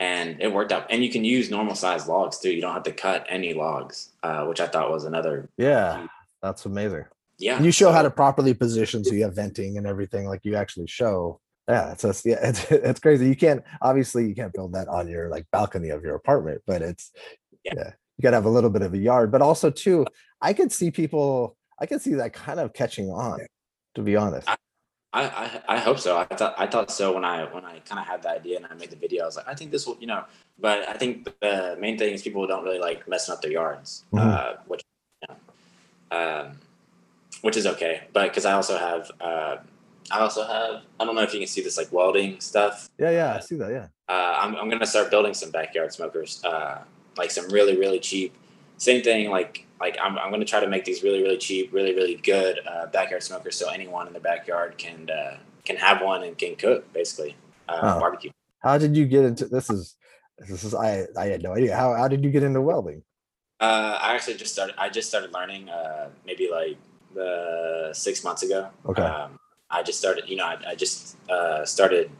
and it worked out. And you can use normal size logs too. You don't have to cut any logs, uh, which I thought was another. Yeah, that's amazing. Yeah. And you show how to properly position, so you have venting and everything. Like you actually show. Yeah, it's just, yeah, it's it's crazy. You can't obviously you can't build that on your like balcony of your apartment, but it's yeah, Yeah. You gotta have a little bit of a yard. But also too, I could see people. I could see that kind of catching on. To be honest, I, I I hope so. I thought I thought so when I when I kind of had the idea and I made the video. I was like, I think this will, you know. But I think the main thing is people don't really like messing up their yards, Mhm. uh, which you know, um, which is okay. But because I also have uh, I also have I don't know if you can see this like welding stuff. yeah, yeah, I see that. Yeah, uh, I'm, I'm gonna start building some backyard smokers, uh, like some really really cheap. Same thing, like like I'm, I'm gonna try to make these really really cheap, really really good uh, backyard smokers, so anyone in their backyard can uh, can have one and can cook basically uh, Oh. barbecue. how did you get into this? Is this is I I had no idea. How how did you get into welding? Uh, I actually just started. I just started learning uh, maybe like the six months ago. Okay. Um, I just started. You know, I, I just uh, started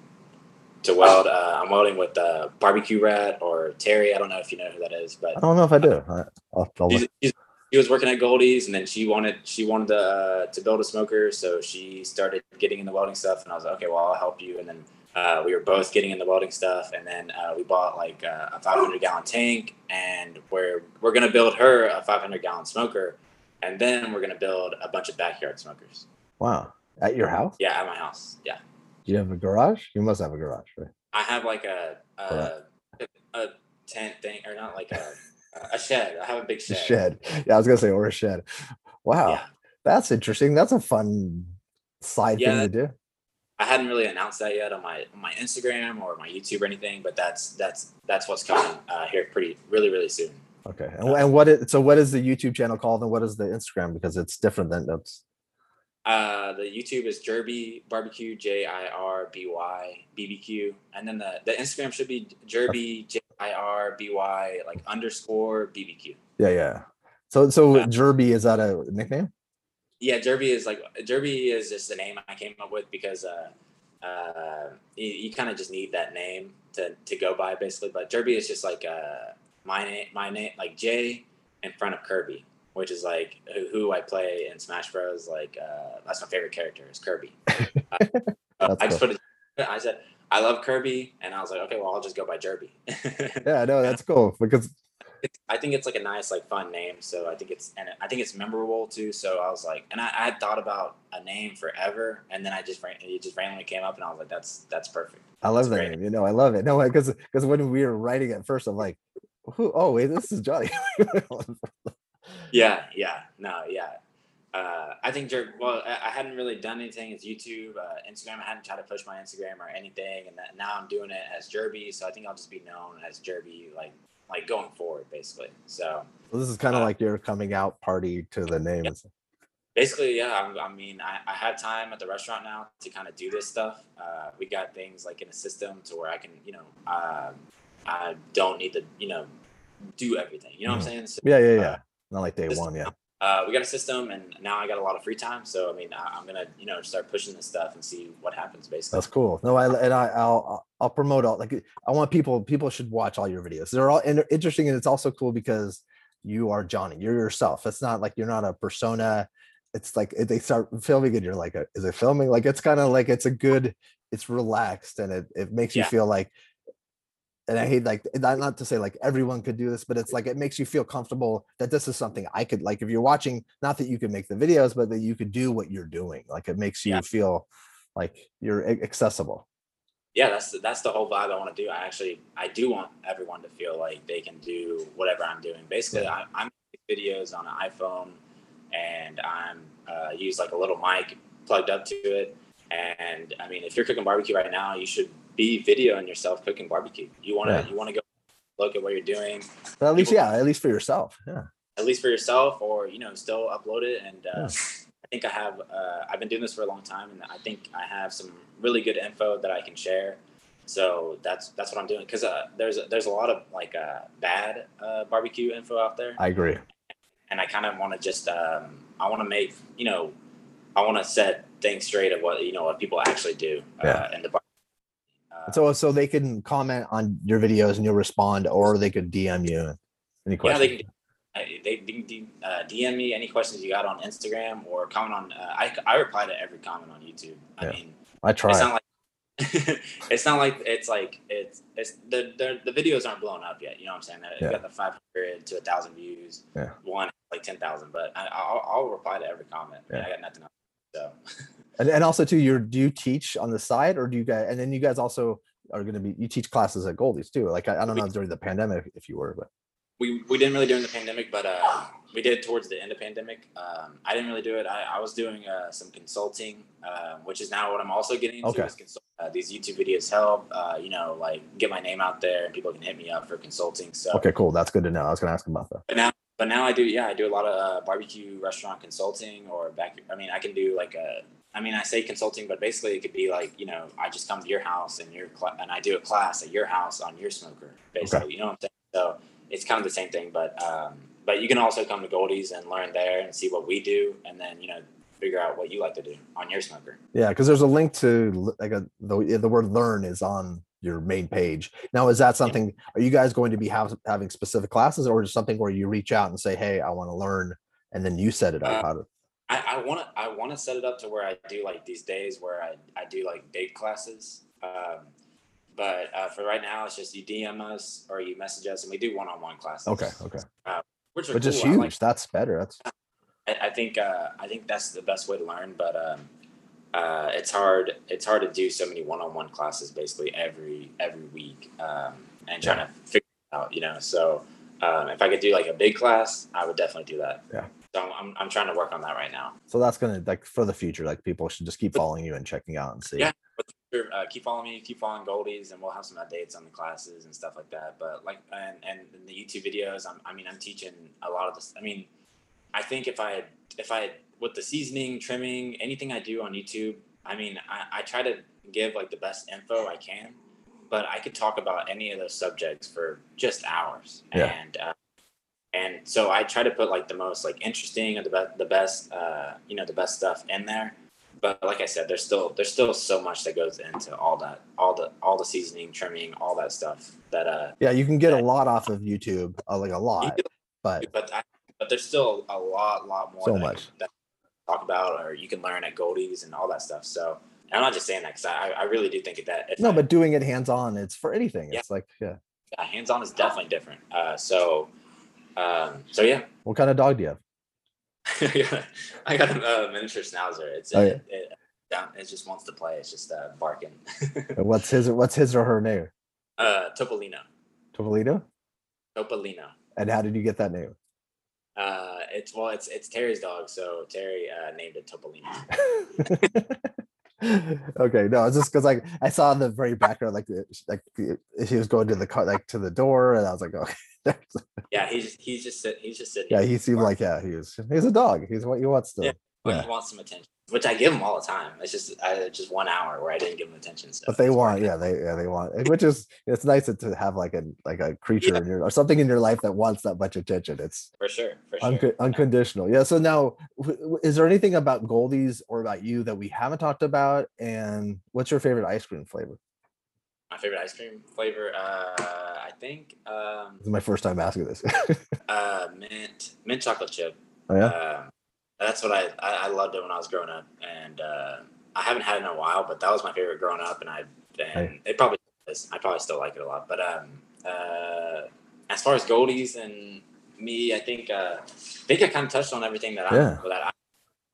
to weld. Uh, I'm welding with uh, barbecue rat or Terry. I don't know if you know who that is, but I don't know if I do. I- I'll, I'll she's, look. she's, she was working at Goldee's, and then she wanted she wanted to uh, to build a smoker, so she started getting in the welding stuff, and I was like, okay, well, I'll help you. And then uh, we were both getting in the welding stuff, and then uh, we bought like uh, a 500 gallon tank, and we're we're gonna build her a 500 gallon smoker, and then we're gonna build a bunch of backyard smokers. Wow, at your house? Yeah, at my house. Yeah, Do you have a garage? You must have a garage, right? I have like a a, a tent thing, or not like a a shed. I have a big shed. shed. Yeah, I was gonna say or a shed. Wow, Yeah. that's interesting. That's a fun side Yeah, thing to do. I hadn't really announced that yet on my on my Instagram or my YouTube or anything, but that's that's that's what's coming uh, here pretty really really soon. Okay, and, and what is so? What is the YouTube channel called, and what is the Instagram? Because it's different than that's. Uh, the YouTube is Jirby Barbecue, J I R B Y B B Q, and then the the Instagram should be Jirby J I R B Y like underscore B B Q. Yeah, yeah. So so Yeah. Jirby is that a nickname? Yeah, Jirby is like Jirby is just the name I came up with because uh, uh, you, you kind of just need that name to, to go by basically. But Jirby is just like uh, my name, my name, like J in front of Kirby, which is like who, who I play in Smash Bros. Like uh, that's my favorite character is Kirby. Uh, I just cool. put it. I said I love Kirby, and I was like, okay, well I'll just go by Jirby. Yeah, no, that's cool because I think it's like a nice, like fun name. So I think it's and I think it's memorable too. So I was like, and I, I had thought about a name forever, and then I just ran- it just randomly came up, and I was like, that's that's perfect. I love That's that name. You know, I love it. No, because because when we were writing it first, I'm like, who? Oh wait, this is Johnny. Yeah, yeah, no, yeah. Uh, I think Jer- well, I, I hadn't really done anything as YouTube, uh, Instagram. I hadn't tried to push my Instagram or anything, and that, now I'm doing it as Jirby. So I think I'll just be known as Jirby, like like going forward, basically. So so this is kind of Uh, like your coming out party to the name. stuff. basically yeah i, I mean I, I have time at the restaurant now to kind of do this stuff uh, we got things like in a system to where i can you know uh, i don't need to you know do everything you know what i'm saying so, Yeah, yeah, uh, yeah. Not like day this- one. Yeah. uh, we got a system and now i got a lot of free time so i mean I, i'm gonna you know start pushing this stuff and see what happens basically That's cool. No, I and I I'll I'll promote all like I want people people should watch all your videos. They're all and they're interesting and it's also cool because you are Johnny. You're yourself. It's not like you're not a persona. It's like they start filming and you're like, is it filming? Like it's kind of like it's a good, it's relaxed and it it makes you feel like. And I hate like not not to say like everyone could do this, but it's like it makes you feel comfortable that this is something I could like if you're watching, not that you can make the videos, but that you could do what you're doing. Like it makes you Yeah. feel like you're accessible. yeah that's the, that's the whole vibe i want to do i actually i do want everyone to feel like they can do whatever i'm doing basically I, i'm making videos on an iphone and i'm uh, use like a little mic plugged up to it and i mean if you're cooking barbecue right now you should be videoing yourself cooking barbecue you want to Yeah. you want to go look at what you're doing at least, People- yeah, at least for yourself. Yeah. at least for yourself or you know still upload it and uh, Yeah. i think i have uh, i've been doing this for a long time and i think i have some really good info that i can share so that's that's what i'm doing because uh, there's there's a lot of like uh, bad uh, barbecue info out there I agree. and i kind of want to just um, i want to make you know i want to set things straight of what you know what people actually do uh, Yeah. in the bar So, so they can comment on your videos and you'll respond, or they could DM you. Any Yeah, questions? they can. I- They, they can D- uh, DM me any questions you got on Instagram or comment on. Uh, I I reply to every comment on YouTube. I Yeah. mean, I it's try. not like it's not like it's like it's it's the, the the videos aren't blown up yet. You know what I'm saying? Yeah. Got the 500 to a thousand views. Yeah. One like 10,000, but I, I'll, I'll reply to every comment. Yeah. I got nothing else. So and, and also too, you do you teach on the side, or do you guys? And then you guys also are going to be you teach classes at Goldee's too. Like I, I don't know during the pandemic if you were, but we, we didn't really during the pandemic, but uh, we did towards the end of pandemic. Um, I didn't really do it. I, I was doing uh, some consulting, uh, which is now what I'm also getting into. Okay. Is consult- uh, these YouTube videos help, uh, you know, like get my name out there and people can hit me up for consulting. So, okay, cool. That's good to know. I was going to ask about that. but now, but now I do, yeah, I do a lot of uh, barbecue restaurant consulting or back. I mean, I can do like a. I mean, I say consulting, but basically it could be like, you know, I just come to your house and your cla- and I do a class at your house on your smoker, basically. You know what I'm saying? So it's kind of the same thing, but um, but you can also come to Goldee's and learn there and see what we do, and then you know figure out what you like to do on your smoker. Yeah, because there's a link to like a the the word learn is on your main page. Now, is that something? Are you guys going to be have, having specific classes, or is something where you reach out and say, "Hey, I want to learn," and then you set it up? Uh, How to? I want to I want to set it up to where I do like these days where I, I do like big classes. Um, but uh, for right now, it's just you DM us or you message us, and we do one on one classes. Okay, okay, which are but just cool. I huge. like- That's better. That's I, I think uh, I think that's the best way to learn, but um, uh, it's hard. It's hard to do so many one-on-one classes basically every every week, um, and trying to figure it out. You know, so um, if I could do like a big class, I would definitely do that. Yeah. So I'm, I'm, trying to work on that right now. so that's gonna like for the future. Like people should just keep following you and checking out and see. Yeah. But sure, uh, keep following me, keep following Goldees, and we'll have some updates on the classes and stuff like that. But like, and and the YouTube videos, I'm, I mean, I'm teaching a lot of this. I mean, I think if I had if I had with the seasoning, trimming, anything I do on YouTube, I mean, I, I try to give like the best info I can, but I could talk about any of those subjects for just hours. Yeah. And uh, and so I try to put like the most like interesting or the best the best uh, you know the best stuff in there. But like I said, there's still there's still so much that goes into all that all the all the seasoning, trimming, all that stuff that uh Yeah, you can get a lot off of YouTube, uh, like a lot, but but I, but there's still a lot lot more So that much. can- that I talk about or you can learn at Goldee's and all that stuff. So I'm not just saying that because I, I really do think that if no, I- but doing it hands on, it's for anything. Yeah. It's like, yeah. yeah, hands on is definitely different. Uh, so um, so yeah. What kind of dog do you have? I got a uh, miniature schnauzer. It's Oh, yeah. it, it, down, it just wants to play. It's just uh, barking. What's his? What's his or her name? uh, Topolino. Topolino. Topolino. And how did you get that name? Uh, it's well, it's it's Terry's dog, so Terry uh, named it Topolino. okay, no, it's just because like I saw in the very background, like the- like the- he was going to the car, like to the door, and I was like, okay, Yeah, he's he's just sitting. he's just sitting. yeah, he seemed like yeah, he was he's a dog. He's what he wants to. Yeah. Yeah. he wants some attention, which I give him all the time. It's just I, just one hour where I didn't give him attention. So But they want, yeah, they yeah they want, which is it's nice to have like a like a creature in your or something in your life that wants that much attention. It's for sure, for sure. unco- unconditional. Yeah. So now, is there anything about Goldees or about you that we haven't talked about? And what's your favorite ice cream flavor? My favorite ice cream flavor, uh, I think, um, This is my first time asking this. uh, mint mint chocolate chip. oh yeah. Um, that's what I, I I loved it when I was growing up, and uh, I haven't had it in a while, but that was my favorite growing up, and I and Hey. it probably is. I probably still like it a lot. But um, uh, as far as Goldees and me, I think uh, I think I kind of touched on everything that I that I.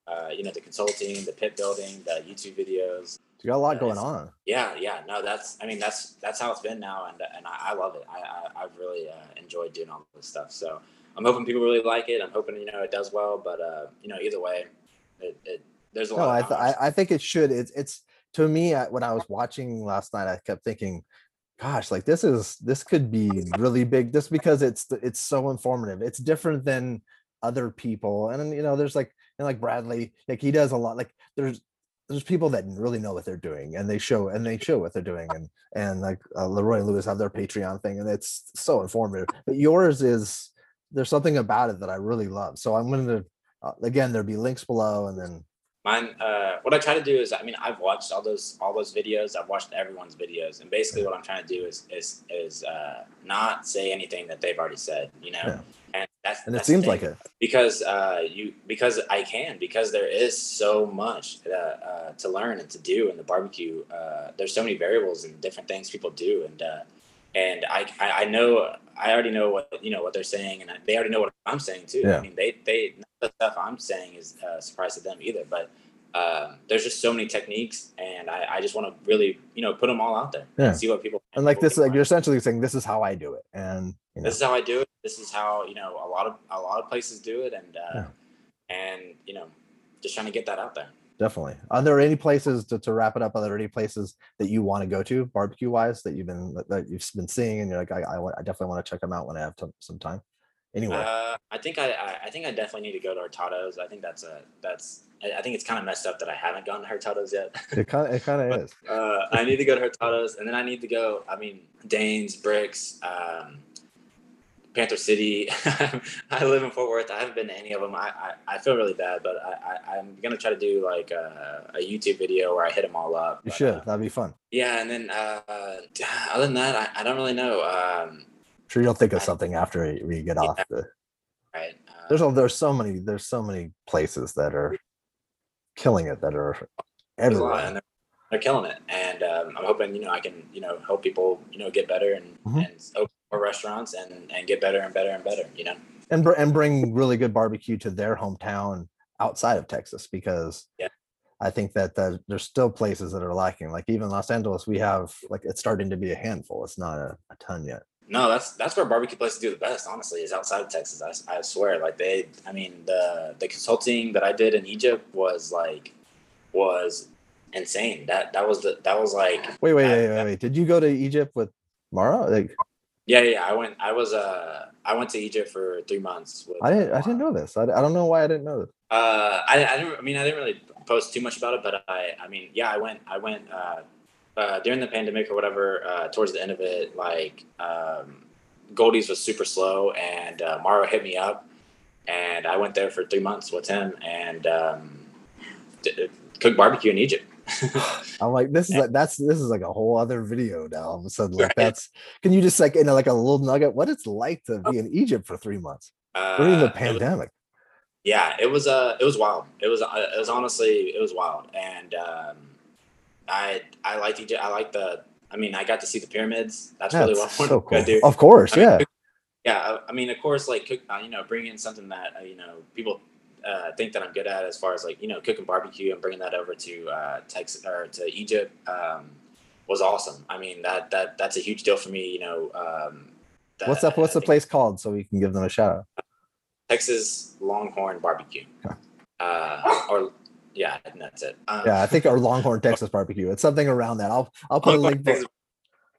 Uh, you know the consulting, the pit building, the YouTube videos. You got a lot uh, going on. Yeah, yeah, no, that's. I mean, that's that's how it's been now, and and I, I love it. I, I I've really uh, enjoyed doing all this stuff. So I'm hoping people really like it. I'm hoping you know it does well. But uh, you know, either way, it, it there's a lot. No, I, th- I I think it should. It's it's to me I, when I was watching last night, I kept thinking, gosh, like this is this could be really big just because it's it's so informative. It's different than other people, and you know, there's like and like Bradley, like he does a lot. Like there's there's people that really know what they're doing, and they show and they show what they're doing, and and like uh, Leroy and Lewis have their Patreon thing, and it's so informative. But yours is there's something about it that I really love. So I'm going to uh, again there'll be links below, and then Mine, uh, what I try to do is, I mean, I've watched all those all those videos. I've watched everyone's videos, and basically, what I'm trying to do is is is uh, not say anything that they've already said. You know, Yeah. and that's and it that's seems like it. because uh, you because I can because there is so much uh, uh, to learn and to do in the barbecue. Uh, there's so many variables and different things people do, and uh, and I, I I know I already know what you know what they're saying, and they already know what I'm saying too. Yeah. I mean, they they the stuff I'm saying is uh, a surprise to them either, but. Um, there's just so many techniques, and I, I just want to really, you know, put them all out there Yeah. and see what people. And like this, like learn. you're essentially saying, this is how I do it, and you know, this is how I do it. This is how you know a lot of a lot of places do it, and uh, and you know, just trying to get that out there. Definitely. Are there any places to, to wrap it up? Are there any places that you want to go to barbecue wise that you've been that- you've been seeing, and you're like, I, I, I definitely want to check them out when I have t- some time. Anyway, Uh, I think I, I think I definitely need to go to Hurtado's. I think that's a that's I I think it's kind of messed up that I haven't gone to Hurtado's yet. it kind of it kind of is. uh, I need to go to Hurtado's, and then I need to go. I mean, Dayne's, Brix, um, Panther City. I live in Fort Worth. I haven't been to any of them. I, I, I feel really bad, but I, I I'm gonna try to do like a, a YouTube video where I hit them all up. You But, should. uh, That'd be fun. yeah, and then uh, other than that, I, I don't really know. Um, sure, you'll think of something after we get Yeah. off. The, right. Uh, there's there's so many there's so many places that are killing it that are there's a lot, everywhere. and they're, they're killing it. And um, I'm hoping you know I can you know help people you know get better and Mhm. and open more restaurants and and get better and better and better. You know. and br- and bring really good barbecue to their hometown outside of Texas because Yeah. I think that the, there's still places that are lacking. Like even Los Angeles, we have like it's starting to be a handful. It's not a, a ton yet. No, that's that's where barbecue places do the best. Honestly, is outside of Texas. I, I swear, like they. I mean, the the consulting that I did in Egypt was like was insane. That that was the that was like Wait, wait, I- wait, wait, wait. Did you go to Egypt with Mara? Like yeah yeah. I went. I was uh I went to Egypt for three months. With, I didn't I didn't know this. I, I don't know why I didn't know this. Uh, I, I didn't. I mean, I didn't really post too much about it, but I, I mean, yeah, I went, I went uh, uh, during the pandemic or whatever. Uh, towards the end of it, like um, Goldee's was super slow, and uh, Mario hit me up, and I went there for three months with him and um, d- cooked barbecue in Egypt. I'm like, this is like, that's this is like a whole other video now. All of a sudden, like that's. Can you just like in a, like a little nugget? What it's like to be in Egypt for three months during the Uh, it was- pandemic? yeah it was uh it was wild it was uh, it was honestly it was wild and um i i liked egypt i like the i mean i got to see the pyramids that's really what i so wanted to do Of course, I yeah. cook- yeah I- i mean of course like uh, you know bringing in something that uh, you know people uh, think that i'm good at as far as like you know cooking barbecue and bringing that over to uh texas or to egypt um was awesome i mean that that that's a huge deal for me you know um What's up? What's the place called so we can give them a shout out? Texas Longhorn Barbecue. Uh, or yeah, and that's it. Um, Yeah, I think our Longhorn Texas barbecue. It's something around that. I'll I'll put a link. Texas-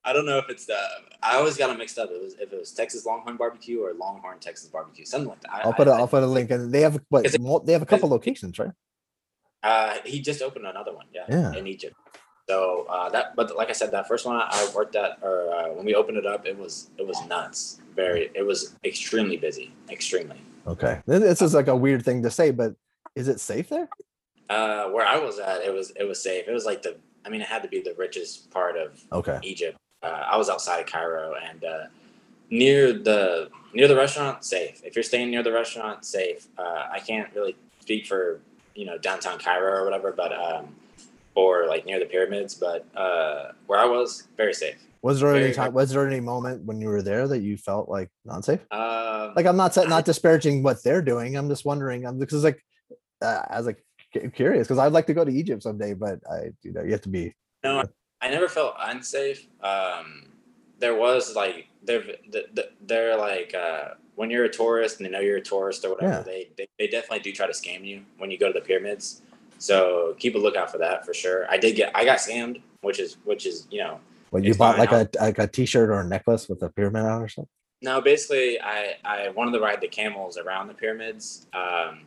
I don't know if it's the. I always got them mixed up. It was if it was Texas Longhorn Barbecue or Longhorn Texas Barbecue, something like that. I- I'll put a, I- I'll put a link, and they have what they have a couple locations, right? Uh, he just opened another one, yeah, Yeah. in Egypt. So uh, that, but like I said, that first one I worked at, or uh, when we opened it up, it was it was nuts. Very, it was extremely busy, extremely. Okay, this is like a weird thing to say, but is it safe there? Uh, where I was at, it was it was safe. It was like the, I mean, it had to be the richest part of Okay, Egypt. Uh, I was outside of Cairo and uh, near the near the restaurant, safe. If you're staying near the restaurant, safe. Uh, I can't really speak for you know downtown Cairo or whatever, but um, or like near the pyramids, but uh, where I was, very safe. was there any time? Was there any moment when you were there that you felt like not safe? Um, Like I'm not not disparaging what they're doing. I'm just wondering. I'm because like uh, I was like curious because I'd like to go to Egypt someday, but I you know you have to be no, I never felt unsafe. Um, there was like they're th- th- they're like uh, when you're a tourist and they know you're a tourist or whatever, Yeah. they, they they definitely do try to scam you when you go to the pyramids. So keep a lookout for that for sure. I did get I got scammed, which is which is you know when you bought like a like a t-shirt or a necklace with a pyramid on or something. no basically I I wanted to ride the camels around the pyramids. Um,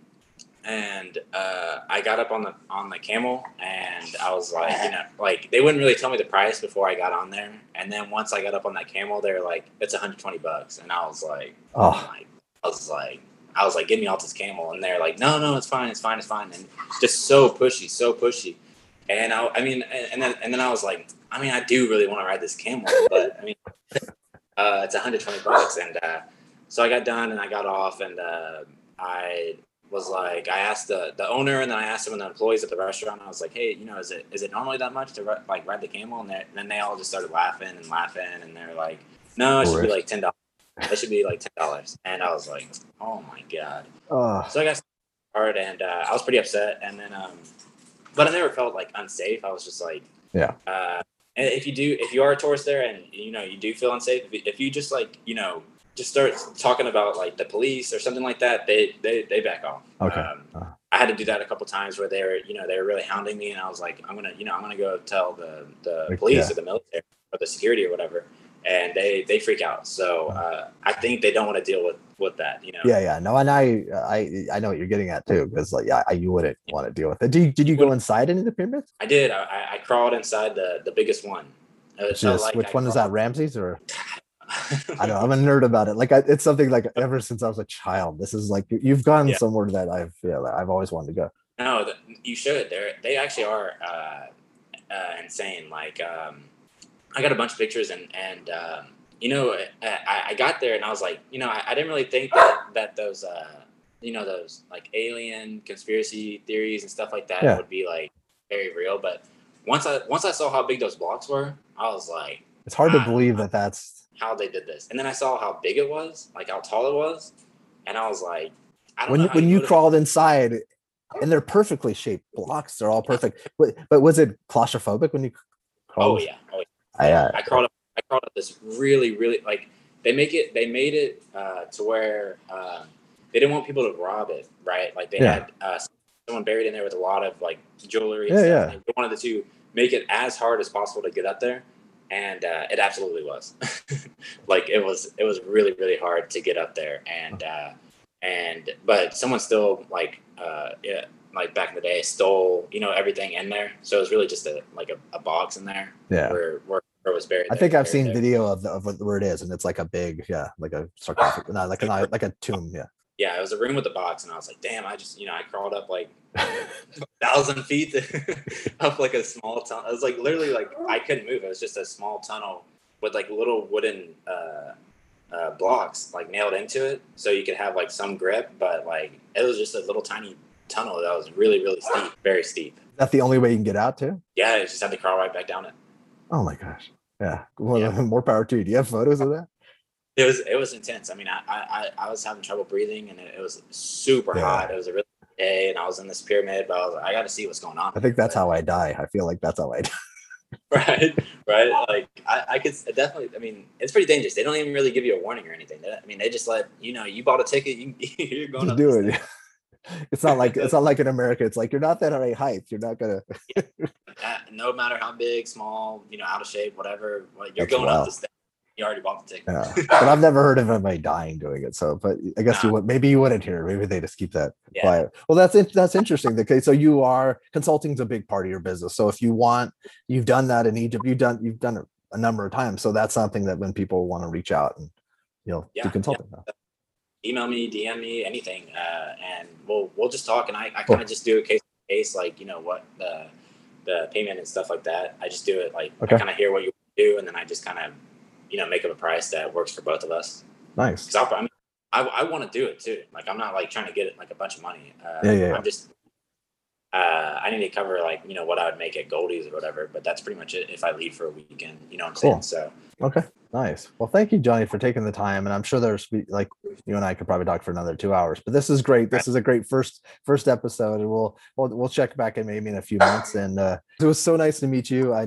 and uh, I got up on the on the camel, and I was like, you know, like they wouldn't really tell me the price before I got on there, and then once I got up on that camel, they're like, it's 120 bucks, and I was like, Oh. I was like, I was like, get me off this camel, and they're like, no, no, it's fine, it's fine, it's fine, and just so pushy, so pushy, and I, I mean, and, and then and then I was like, I mean, I do really want to ride this camel, but I mean, uh, it's 120 bucks, and uh, so I got done and I got off, and uh, I was like, I asked the, the owner and then I asked some of the employees at the restaurant. I was like, hey, you know, is it is it normally that much to ri- like ride the camel? And, and then they all just started laughing and laughing, and they're like, no, it should be like ten dollars. It should be like ten dollars. And I was like, oh my god. Oh, So I got hard, and uh, I was pretty upset. And then, um, but I never felt like unsafe. I was just like, Yeah. Uh, and if you do, if you are a tourist there, and you know you do feel unsafe, if you just like you know just start talking about like the police or something like that, they they they back off. Okay. Um, Uh. I had to do that a couple times where they were, you know, they were really hounding me, and I was like, I'm gonna, you know, I'm gonna go tell the the Like, police yeah. or the military or the security or whatever, and they they freak out. So uh, I think they don't want to deal with with that, you know. yeah, yeah. No, and I I I know what you're getting at too, because like yeah, I, you wouldn't want to deal with it. Did you, did you go inside any of the pyramids? I did. I, I- crawled inside the the biggest one. It felt Just like which I one is that, Ramses or? I know I'm a nerd about it. Like I, it's something like ever since I was a child. This is like you- you've gone Yeah. somewhere that I've yeah I've always wanted to go. No, you should. They're they actually are uh, uh, insane. Like um, I got a bunch of pictures, and and um, you know, I, I got there, and I was like, you know, I, I didn't really think that that those uh, you know those like alien conspiracy theories and stuff like that Yeah. would be like very real. But once I once I saw how big those blocks were, I was like, It's hard to Ah. believe that that's how they did this. And then I saw how big it was, like how tall it was, and I was like, I don't when know you, when you go crawled inside and they're perfectly shaped blocks. They're all perfect. But but was it claustrophobic when you Oh yeah, oh yeah. I, uh, I crawled up. I crawled up this really, really like they make it. They made it uh, to where um, they didn't want people to rob it, right? Like they Yeah. had uh, someone buried in there with a lot of like jewelry. And Yeah, stuff. yeah. They wanted to make it as hard as possible to get up there, and uh, it absolutely was. like it was, it was really, really hard to get up there, and uh, and but someone still like uh yeah like back in the day stole you know everything in there so it was really just a like a, a box in there Yeah. where where it was buried I there, think I've seen there. video of, the, of where it is, and it's like a big, yeah, like a sarcophagus, not like a like a tomb. Yeah. Yeah it was a room with a box and i was like damn i just you know i crawled up like a thousand feet up like a small tunnel it was like literally like i couldn't move it was just a small tunnel with like little wooden uh uh, blocks like nailed into it so you could have like some grip but like it was just a little tiny tunnel that was really really steep very steep Is that the only way you can get out to? yeah, I just had to crawl right back down it. Oh my gosh. Yeah. Well, Yeah. more power to you. Do you have photos of that? It was it was intense. I mean, I I, I was having trouble breathing, and it, it was super Yeah. hot. It was a really hot day, and I was in this pyramid, but I was like, I got to see what's going on. I think that's how I die. I feel like that's how I die. right, right. Like I, I could definitely. I mean, it's pretty dangerous. They don't even really give you a warning or anything. I mean, they just let you know you bought a ticket. You, you're going up do it. It's not like it's not like in America. It's like you're not that high height. You're not gonna. Uh, no matter how big, small, you know, out of shape, whatever. Like you're That's going wild. up this thing. You already bought the ticket. Yeah. But I've never heard of anybody dying doing it. So, but I guess you would. Maybe you wouldn't hear. Maybe they just keep that Yeah. quiet. Well, that's it. That's interesting. Okay, so you are consulting is a big part of your business. So if you want, you've done that in Egypt. You've done you've done it a number of times. So that's something that when people want to reach out and you know Yeah, do yeah. email me, DM me, anything, uh, and we'll we'll just talk. And I, I kind of just do a case by case, like you know what the the payment and stuff like that. I just do it like Okay. I kind of hear what you do, and then I just kind of you know make up a price that works for both of us. Nice. Because I, mean, I I want to do it too. Like I'm not like trying to get it like a bunch of money. Uh, Yeah, yeah, yeah. I'm just. Uh, I need to cover like you know what I would make at Goldee's or whatever, but that's pretty much it. If I leave for a weekend, you know what I'm Cool. saying. So Okay. Nice. Well, thank you, Johnny, for taking the time. And I'm sure there's like you and I could probably talk for another two hours. But this is great. This is a great first first episode, and we'll we'll we'll check back in maybe in a few months. And uh, it was so nice to meet you. I